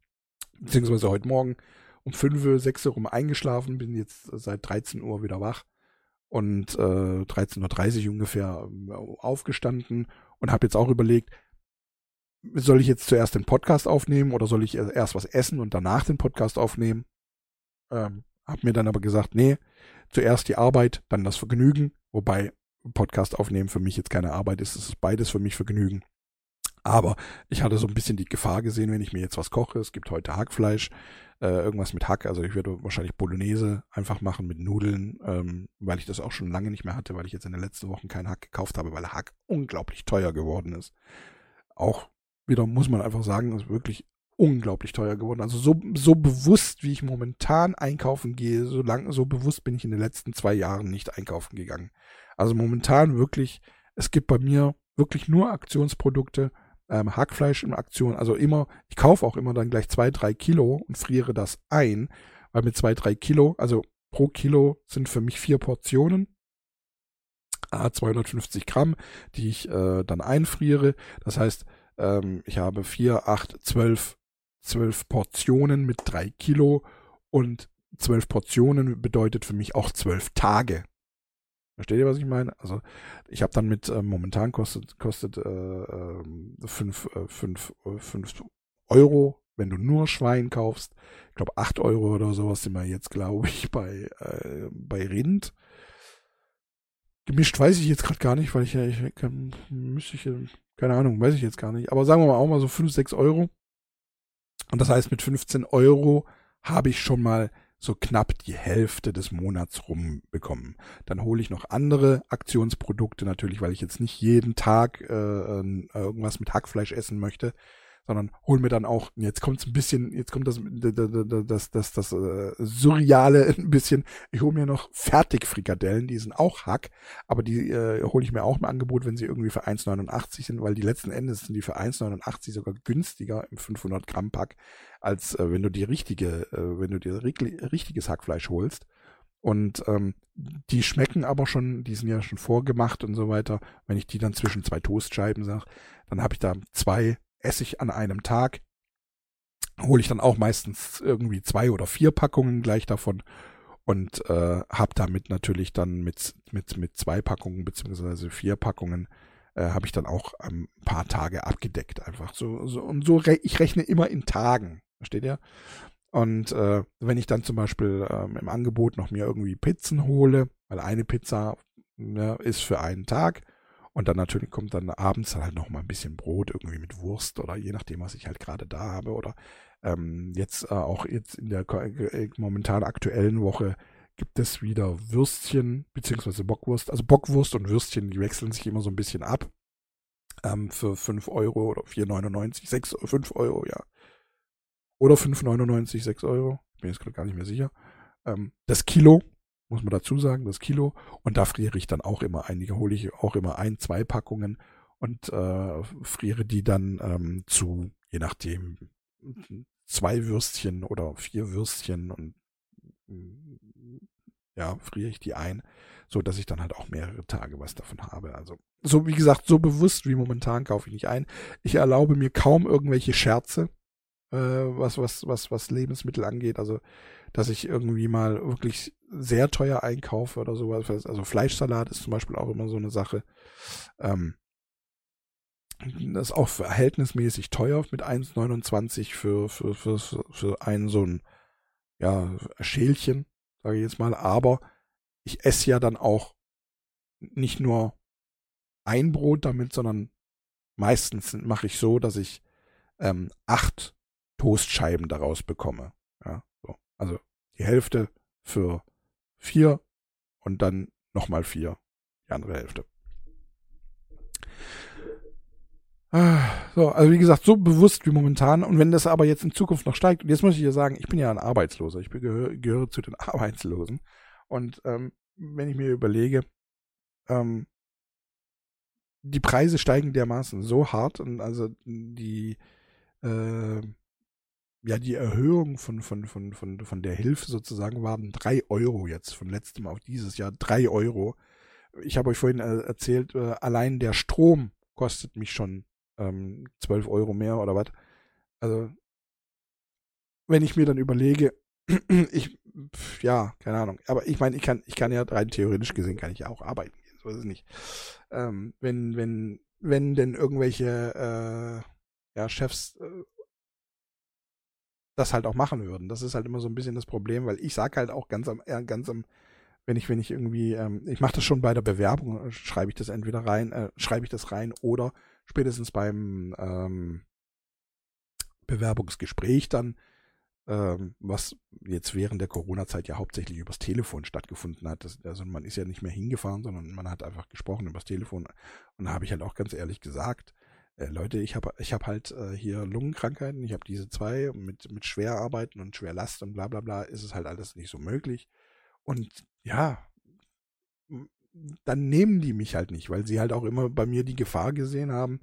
beziehungsweise heute Morgen um 5, 6 Uhr rum eingeschlafen, bin jetzt seit 13 Uhr wieder wach und äh, 13.30 Uhr ungefähr äh, aufgestanden und habe jetzt auch überlegt, soll ich jetzt zuerst den Podcast aufnehmen oder soll ich erst was essen und danach den Podcast aufnehmen? Ähm, hab mir dann aber gesagt, nee, zuerst die Arbeit, dann das Vergnügen, wobei Podcast aufnehmen für mich jetzt keine Arbeit ist, es ist beides für mich Vergnügen. Aber ich hatte so ein bisschen die Gefahr gesehen, wenn ich mir jetzt was koche. Es gibt heute Hackfleisch, äh, irgendwas mit Hack. Also ich werde wahrscheinlich Bolognese einfach machen mit Nudeln, ähm, weil ich das auch schon lange nicht mehr hatte, weil ich jetzt in den letzten Wochen keinen Hack gekauft habe, weil Hack unglaublich teuer geworden ist. Auch wieder muss man einfach sagen, ist wirklich unglaublich teuer geworden. Also so, so bewusst, wie ich momentan einkaufen gehe, so lang, so bewusst bin ich in den letzten zwei Jahren nicht einkaufen gegangen. Also momentan wirklich, es gibt bei mir wirklich nur Aktionsprodukte, ähm, Hackfleisch in Aktion. Also immer, ich kaufe auch immer dann gleich zwei, drei Kilo und friere das ein, weil mit zwei, drei Kilo, also pro Kilo sind für mich vier Portionen. Ah, 250 Gramm, die ich äh, dann einfriere. Das heißt, ähm, ich habe vier, acht, zwölf, zwölf Portionen mit drei Kilo und zwölf Portionen bedeutet für mich auch zwölf Tage. Versteht ihr, was ich meine? Also ich habe dann mit, äh, momentan kostet, kostet äh, 5 äh, fünf, äh, fünf Euro, wenn du nur Schwein kaufst. Ich glaube 8 Euro oder sowas sind wir jetzt, glaube ich, bei, äh, bei Rind. Gemischt weiß ich jetzt gerade gar nicht, weil ich ja, ich müsste ich, keine Ahnung, weiß ich jetzt gar nicht. Aber sagen wir mal auch mal so 5, 6 Euro. Und das heißt, mit 15 Euro habe ich schon mal so knapp die Hälfte des Monats rumbekommen. Dann hole ich noch andere Aktionsprodukte natürlich, weil ich jetzt nicht jeden Tag äh, irgendwas mit Hackfleisch essen möchte, sondern hol mir dann auch, jetzt kommt es ein bisschen, jetzt kommt das, das, das, das, äh, Surreale ein bisschen, ich hole mir noch Fertigfrikadellen, die sind auch Hack, aber die äh, hole ich mir auch im Angebot, wenn sie irgendwie für 1,89 sind, weil die letzten Endes sind die für 1,89 sogar günstiger im 500 Gramm Pack, als äh, wenn du die richtige, äh, wenn du dir richtiges Hackfleisch holst. Und ähm, die schmecken aber schon, die sind ja schon vorgemacht und so weiter. Wenn ich die dann zwischen zwei Toastscheiben sage, dann habe ich da zwei esse ich an einem Tag. Hole ich dann auch meistens irgendwie zwei oder vier Packungen gleich davon und äh, habe damit natürlich dann mit, mit, mit zwei Packungen beziehungsweise vier Packungen äh, habe ich dann auch ein paar Tage abgedeckt einfach. So, so und so, re ich rechne immer in Tagen, versteht ihr? Und äh, wenn ich dann zum Beispiel ähm, im Angebot noch mir irgendwie Pizzen hole, weil eine Pizza ne, ist für einen Tag, und dann natürlich kommt dann abends halt noch mal ein bisschen Brot irgendwie mit Wurst oder je nachdem, was ich halt gerade da habe. Oder ähm, jetzt äh, auch jetzt in der äh, momentan aktuellen Woche gibt es wieder Würstchen beziehungsweise Bockwurst. Also Bockwurst und Würstchen, die wechseln sich immer so ein bisschen ab. Ähm, für 5 Euro oder 4,99, 6, 5 Euro, ja. Oder 5,99, 6 Euro. Bin jetzt gerade gar nicht mehr sicher. Ähm, das Kilo muss man dazu sagen, das Kilo. Und da friere ich dann auch immer einige, hole ich auch immer ein, zwei Packungen und äh, friere die dann ähm, zu, je nachdem, zwei Würstchen oder vier Würstchen und ja, friere ich die ein, so dass ich dann halt auch mehrere Tage was davon habe. Also so wie gesagt, so bewusst wie momentan kaufe ich nicht ein. Ich erlaube mir kaum irgendwelche Scherze, äh, was was was was Lebensmittel angeht. Also dass ich irgendwie mal wirklich sehr teuer einkaufe oder sowas. Also Fleischsalat ist zum Beispiel auch immer so eine Sache. Ähm, das ist auch verhältnismäßig teuer mit 1,29 für, für, für, für ein so ein ja, Schälchen, sage ich jetzt mal. Aber ich esse ja dann auch nicht nur ein Brot damit, sondern meistens mache ich so, dass ich ähm, acht Toastscheiben daraus bekomme. Ja, so. Also die Hälfte für vier und dann nochmal vier, die andere Hälfte. So, also wie gesagt, so bewusst wie momentan. Und wenn das aber jetzt in Zukunft noch steigt, und jetzt muss ich ja sagen, ich bin ja ein Arbeitsloser, ich gehöre, gehöre zu den Arbeitslosen. Und ähm, wenn ich mir überlege, ähm, die Preise steigen dermaßen so hart und also die äh, ja, die Erhöhung von, von, von, von, von der Hilfe sozusagen waren drei Euro jetzt von letztem auf dieses Jahr drei Euro. Ich habe euch vorhin äh, erzählt, äh, allein der Strom kostet mich schon ähm, 12 Euro mehr oder was. Also, wenn ich mir dann überlege, ich, ja, keine Ahnung, aber ich meine, ich kann, ich kann ja rein theoretisch gesehen, kann ich ja auch arbeiten gehen, so ist es nicht. Ähm, wenn, wenn, wenn denn irgendwelche äh, ja, Chefs äh, das halt auch machen würden. Das ist halt immer so ein bisschen das Problem, weil ich sage halt auch ganz am, äh, ganz am, wenn ich, wenn ich irgendwie, ähm, ich mache das schon bei der Bewerbung, äh, schreibe ich das entweder rein, äh, schreibe ich das rein oder spätestens beim ähm, Bewerbungsgespräch dann, ähm, was jetzt während der Corona-Zeit ja hauptsächlich übers Telefon stattgefunden hat. Das, also man ist ja nicht mehr hingefahren, sondern man hat einfach gesprochen übers Telefon. Und da habe ich halt auch ganz ehrlich gesagt, äh, Leute, ich habe ich hab halt äh, hier Lungenkrankheiten, ich habe diese zwei mit, mit Schwerarbeiten und Schwerlast und bla bla bla, ist es halt alles nicht so möglich. Und ja, dann nehmen die mich halt nicht, weil sie halt auch immer bei mir die Gefahr gesehen haben,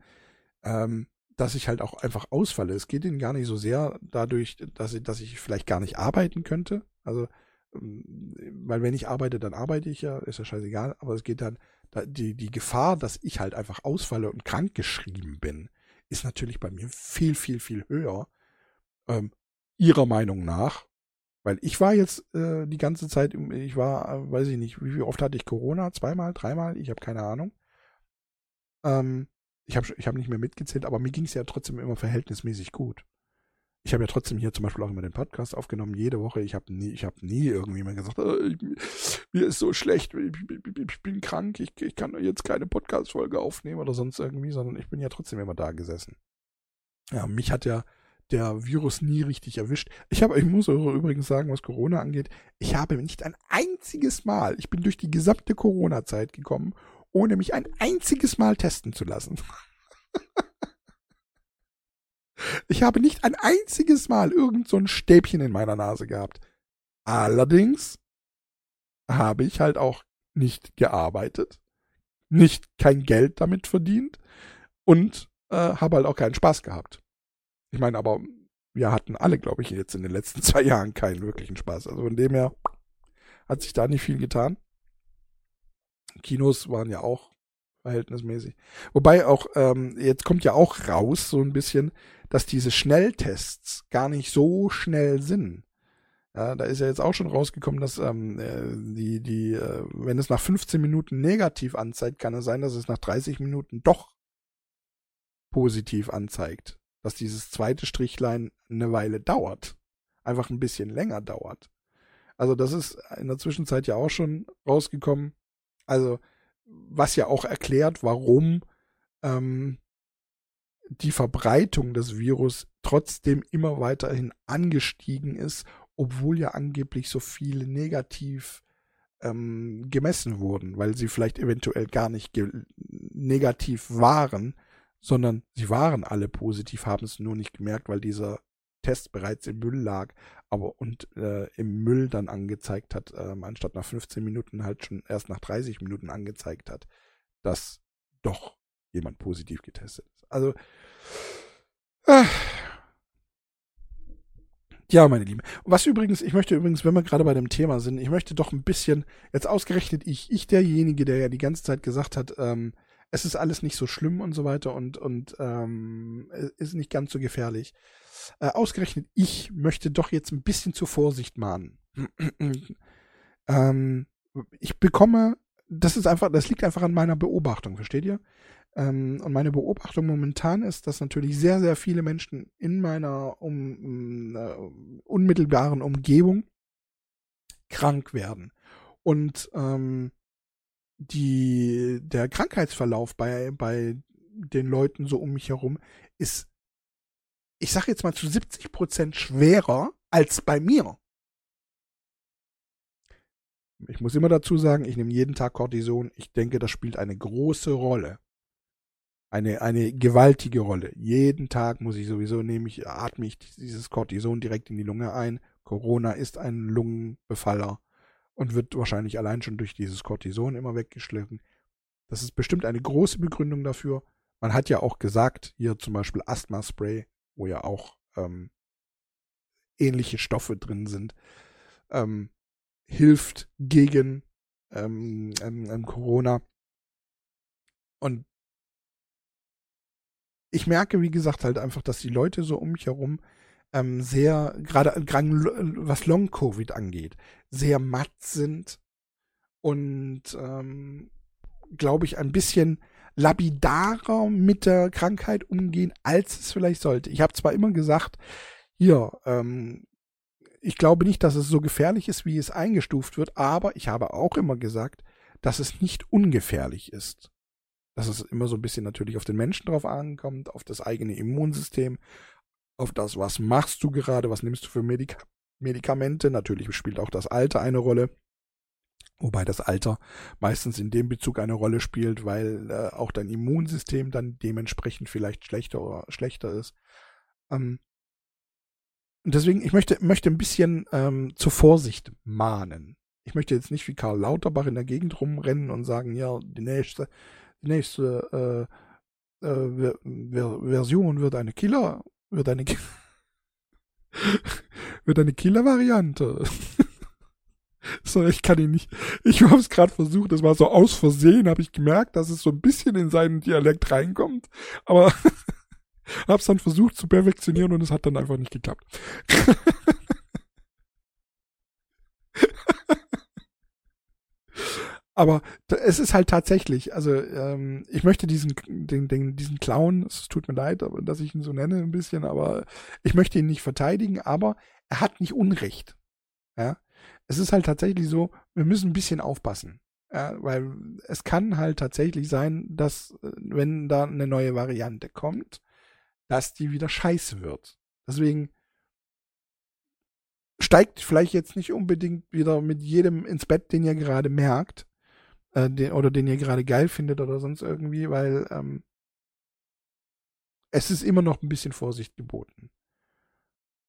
ähm, dass ich halt auch einfach ausfalle. Es geht ihnen gar nicht so sehr dadurch, dass ich, dass ich vielleicht gar nicht arbeiten könnte. Also, ähm, weil wenn ich arbeite, dann arbeite ich ja, ist ja scheißegal, aber es geht dann die, die Gefahr, dass ich halt einfach ausfalle und krank geschrieben bin, ist natürlich bei mir viel, viel, viel höher. Ähm, ihrer Meinung nach. Weil ich war jetzt äh, die ganze Zeit, ich war, äh, weiß ich nicht, wie, wie oft hatte ich Corona? Zweimal, dreimal? Ich habe keine Ahnung. Ähm, ich habe ich hab nicht mehr mitgezählt, aber mir ging es ja trotzdem immer verhältnismäßig gut ich habe ja trotzdem hier zum Beispiel auch immer den Podcast aufgenommen, jede Woche. Ich habe nie, ich habe nie irgendwie mal gesagt, äh, ich, mir ist so schlecht, ich, ich, ich bin krank, ich, ich kann jetzt keine Podcast-Folge aufnehmen oder sonst irgendwie, sondern ich bin ja trotzdem immer da gesessen. Ja, mich hat ja der Virus nie richtig erwischt. Ich habe, ich muss übrigens sagen, was Corona angeht, ich habe nicht ein einziges Mal, ich bin durch die gesamte Corona-Zeit gekommen, ohne mich ein einziges Mal testen zu lassen. ich habe nicht ein einziges Mal irgend so ein Stäbchen in meiner Nase gehabt. Allerdings habe ich halt auch nicht gearbeitet, nicht kein Geld damit verdient und äh, habe halt auch keinen Spaß gehabt. Ich meine, aber wir hatten alle, glaube ich, jetzt in den letzten zwei Jahren keinen wirklichen Spaß. Also von dem her hat sich da nicht viel getan. Kinos waren ja auch verhältnismäßig. Wobei auch, ähm, jetzt kommt ja auch raus so ein bisschen, dass diese Schnelltests gar nicht so schnell sind. Ja, da ist ja jetzt auch schon rausgekommen, dass ähm, äh, die, die, äh, wenn es nach 15 Minuten negativ anzeigt, kann es sein, dass es nach 30 Minuten doch positiv anzeigt. Dass dieses zweite Strichlein eine Weile dauert. Einfach ein bisschen länger dauert. Also das ist in der Zwischenzeit ja auch schon rausgekommen. Also was ja auch erklärt, warum ähm, die Verbreitung des Virus trotzdem immer weiterhin angestiegen ist, obwohl ja angeblich so viele negativ ähm, gemessen wurden, weil sie vielleicht eventuell gar nicht negativ waren, sondern sie waren alle positiv, haben es nur nicht gemerkt, weil dieser Test bereits im Müll lag, aber und äh, im Müll dann angezeigt hat, äh, anstatt nach 15 Minuten halt schon erst nach 30 Minuten angezeigt hat, dass doch jemand positiv getestet ist. Also äh, ja, meine Lieben. Was übrigens, ich möchte übrigens, wenn wir gerade bei dem Thema sind, ich möchte doch ein bisschen, jetzt ausgerechnet ich, ich derjenige, der ja die ganze Zeit gesagt hat, ähm, es ist alles nicht so schlimm und so weiter und, und ähm, ist nicht ganz so gefährlich. Äh, ausgerechnet ich möchte doch jetzt ein bisschen zur Vorsicht mahnen. ähm, ich bekomme, das ist einfach, das liegt einfach an meiner Beobachtung, versteht ihr? Ähm, und meine Beobachtung momentan ist, dass natürlich sehr, sehr viele Menschen in meiner um, uh, unmittelbaren Umgebung krank werden. Und ähm, die, der Krankheitsverlauf bei, bei den Leuten so um mich herum ist, ich sage jetzt mal zu 70 Prozent schwerer als bei mir. Ich muss immer dazu sagen, ich nehme jeden Tag Cortison. Ich denke, das spielt eine große Rolle. Eine, eine gewaltige Rolle. Jeden Tag muss ich sowieso nehmen, ich atme ich dieses Cortison direkt in die Lunge ein. Corona ist ein Lungenbefaller und wird wahrscheinlich allein schon durch dieses Cortison immer weggeschliffen. Das ist bestimmt eine große Begründung dafür. Man hat ja auch gesagt, hier zum Beispiel Asthma-Spray, wo ja auch ähm, ähnliche Stoffe drin sind, ähm, hilft gegen ähm, ähm, ähm Corona. Und ich merke, wie gesagt, halt einfach, dass die Leute so um mich herum ähm, sehr, gerade was Long-Covid angeht, sehr matt sind und ähm, glaube ich ein bisschen labidarer mit der Krankheit umgehen, als es vielleicht sollte. Ich habe zwar immer gesagt, hier, ähm, ich glaube nicht, dass es so gefährlich ist, wie es eingestuft wird, aber ich habe auch immer gesagt, dass es nicht ungefährlich ist. Dass es immer so ein bisschen natürlich auf den Menschen drauf ankommt, auf das eigene Immunsystem, auf das, was machst du gerade, was nimmst du für Medika Medikamente. Natürlich spielt auch das Alter eine Rolle. Wobei das Alter meistens in dem Bezug eine Rolle spielt, weil äh, auch dein Immunsystem dann dementsprechend vielleicht schlechter oder schlechter ist. Ähm, deswegen, ich möchte, möchte ein bisschen ähm, zur Vorsicht mahnen. Ich möchte jetzt nicht wie Karl Lauterbach in der Gegend rumrennen und sagen, ja, die nächste, die nächste äh, äh, Version wird eine Killer wird eine, wird eine Killer-Variante. so, ich kann ihn nicht. Ich habe es gerade versucht, das war so aus Versehen, habe ich gemerkt, dass es so ein bisschen in seinen Dialekt reinkommt. Aber habe es dann versucht zu perfektionieren und es hat dann einfach nicht geklappt. Aber es ist halt tatsächlich, also ähm, ich möchte diesen, den, den, diesen Clown, es tut mir leid, dass ich ihn so nenne ein bisschen, aber ich möchte ihn nicht verteidigen, aber er hat nicht Unrecht. Ja? Es ist halt tatsächlich so, wir müssen ein bisschen aufpassen. Ja, weil es kann halt tatsächlich sein, dass, äh, wenn da eine neue Variante kommt, dass die wieder scheiße wird. Deswegen steigt vielleicht jetzt nicht unbedingt wieder mit jedem ins Bett, den ihr gerade merkt, äh, den, oder den ihr gerade geil findet oder sonst irgendwie, weil ähm, es ist immer noch ein bisschen Vorsicht geboten.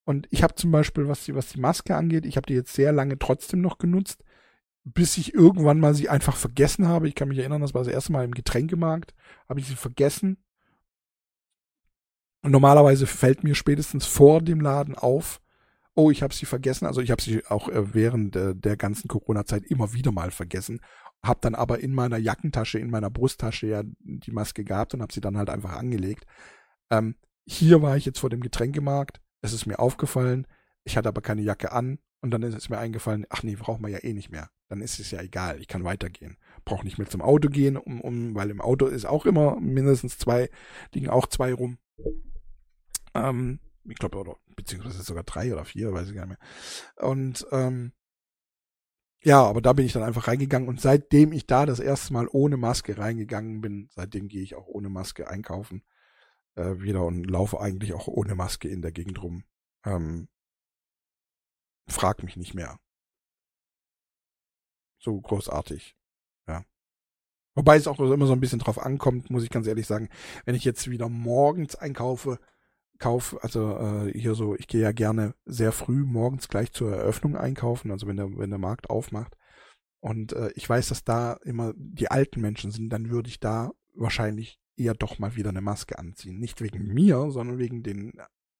Und ich habe zum Beispiel, was die, was die Maske angeht, ich habe die jetzt sehr lange trotzdem noch genutzt, bis ich irgendwann mal sie einfach vergessen habe. Ich kann mich erinnern, das war das erste Mal im Getränkemarkt, habe ich sie vergessen. Und normalerweise fällt mir spätestens vor dem Laden auf, oh, ich habe sie vergessen. Also ich habe sie auch äh, während der, der ganzen Corona-Zeit immer wieder mal vergessen. Habe dann aber in meiner Jackentasche, in meiner Brusttasche ja die Maske gehabt und habe sie dann halt einfach angelegt. Ähm, hier war ich jetzt vor dem Getränkemarkt. Es ist mir aufgefallen. Ich hatte aber keine Jacke an. Und dann ist es mir eingefallen, ach nee, braucht man ja eh nicht mehr. Dann ist es ja egal, ich kann weitergehen. Brauche nicht mehr zum Auto gehen, um, um, weil im Auto ist auch immer mindestens zwei, liegen auch zwei rum. Ähm, ich glaube, oder beziehungsweise sogar drei oder vier, weiß ich gar nicht mehr. Und ähm, ja, aber da bin ich dann einfach reingegangen und seitdem ich da das erste Mal ohne Maske reingegangen bin, seitdem gehe ich auch ohne Maske einkaufen äh, wieder und laufe eigentlich auch ohne Maske in der Gegend rum. Ähm, frag mich nicht mehr. So großartig. Ja. Wobei es auch immer so ein bisschen drauf ankommt, muss ich ganz ehrlich sagen, wenn ich jetzt wieder morgens einkaufe, kauf, also äh, hier so, ich gehe ja gerne sehr früh morgens gleich zur Eröffnung einkaufen, also wenn der, wenn der Markt aufmacht. Und äh, ich weiß, dass da immer die alten Menschen sind, dann würde ich da wahrscheinlich eher doch mal wieder eine Maske anziehen. Nicht wegen mir, sondern wegen den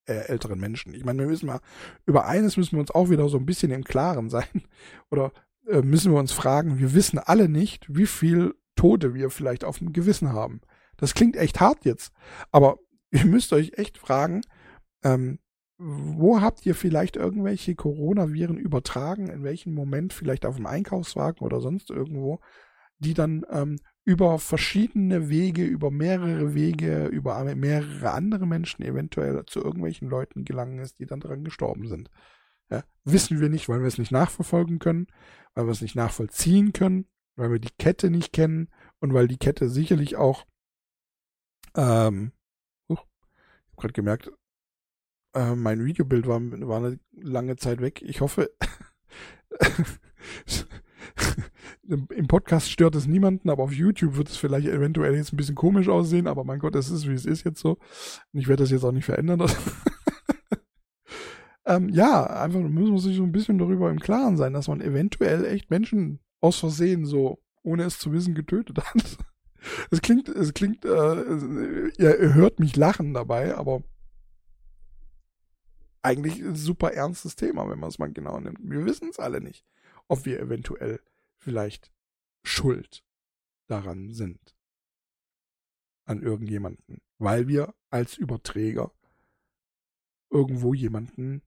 äh, älteren Menschen. Ich meine, wir müssen mal, über eines müssen wir uns auch wieder so ein bisschen im Klaren sein. Oder äh, müssen wir uns fragen, wir wissen alle nicht, wie viel Tote wir vielleicht auf dem Gewissen haben. Das klingt echt hart jetzt. Aber ihr müsst euch echt fragen, ähm, wo habt ihr vielleicht irgendwelche Coronaviren übertragen? In welchem Moment? Vielleicht auf dem Einkaufswagen oder sonst irgendwo, die dann ähm, über verschiedene Wege, über mehrere Wege, über mehrere andere Menschen eventuell zu irgendwelchen Leuten gelangen ist, die dann daran gestorben sind. Ja, wissen wir nicht, weil wir es nicht nachverfolgen können, weil wir es nicht nachvollziehen können, weil wir die Kette nicht kennen und weil die Kette sicherlich auch, ähm, habe gerade gemerkt, äh, mein Videobild war, war eine lange Zeit weg. Ich hoffe, Im Podcast stört es niemanden, aber auf YouTube wird es vielleicht eventuell jetzt ein bisschen komisch aussehen, aber mein Gott, es ist, wie es ist jetzt so. Und ich werde das jetzt auch nicht verändern. ähm, ja, einfach müssen wir sich so ein bisschen darüber im Klaren sein, dass man eventuell echt Menschen aus Versehen so, ohne es zu wissen, getötet hat. Es klingt, es klingt, äh, ihr hört mich lachen dabei, aber eigentlich ein super ernstes Thema, wenn man es mal genau nimmt. Wir wissen es alle nicht, ob wir eventuell vielleicht schuld daran sind. An irgendjemanden. Weil wir als Überträger irgendwo jemanden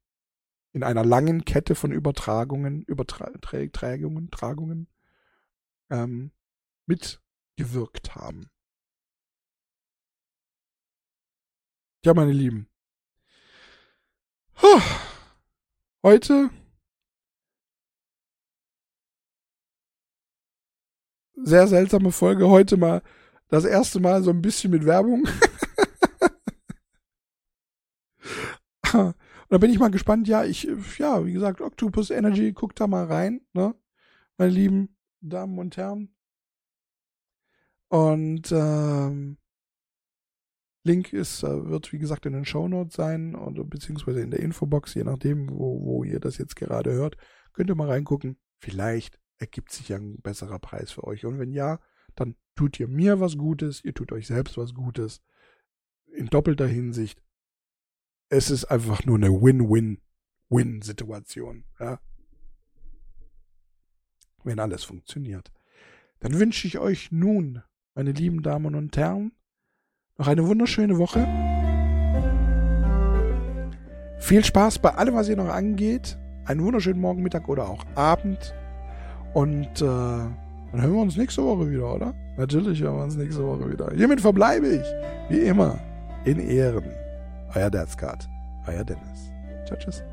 in einer langen Kette von Übertragungen, Übertragungen, Tragungen ähm, mitgewirkt haben. Ja, meine Lieben. Heute sehr seltsame Folge. Heute mal das erste Mal so ein bisschen mit Werbung. Und da bin ich mal gespannt. Ja, ich, ja, wie gesagt, Octopus Energy, guckt da mal rein, ne? Meine lieben Damen und Herren. Und ähm, Link ist, äh, wird wie gesagt in den Show Notes sein oder beziehungsweise in der Infobox, je nachdem, wo, wo ihr das jetzt gerade hört. Könnt ihr mal reingucken. Vielleicht ergibt sich ja ein besserer Preis für euch. Und wenn ja, dann tut ihr mir was Gutes, ihr tut euch selbst was Gutes. In doppelter Hinsicht. Es ist einfach nur eine Win-Win-Win-Situation. Ja? Wenn alles funktioniert. Dann wünsche ich euch nun, meine lieben Damen und Herren, noch eine wunderschöne Woche. Viel Spaß bei allem, was ihr noch angeht. Einen wunderschönen Morgen, Mittag oder auch Abend. Und äh, dann hören wir uns nächste Woche wieder, oder? Natürlich hören wir uns nächste Woche wieder. Hiermit verbleibe ich, wie immer, in Ehren. Euer Deathcard, euer Dennis. Ciao, tschüss.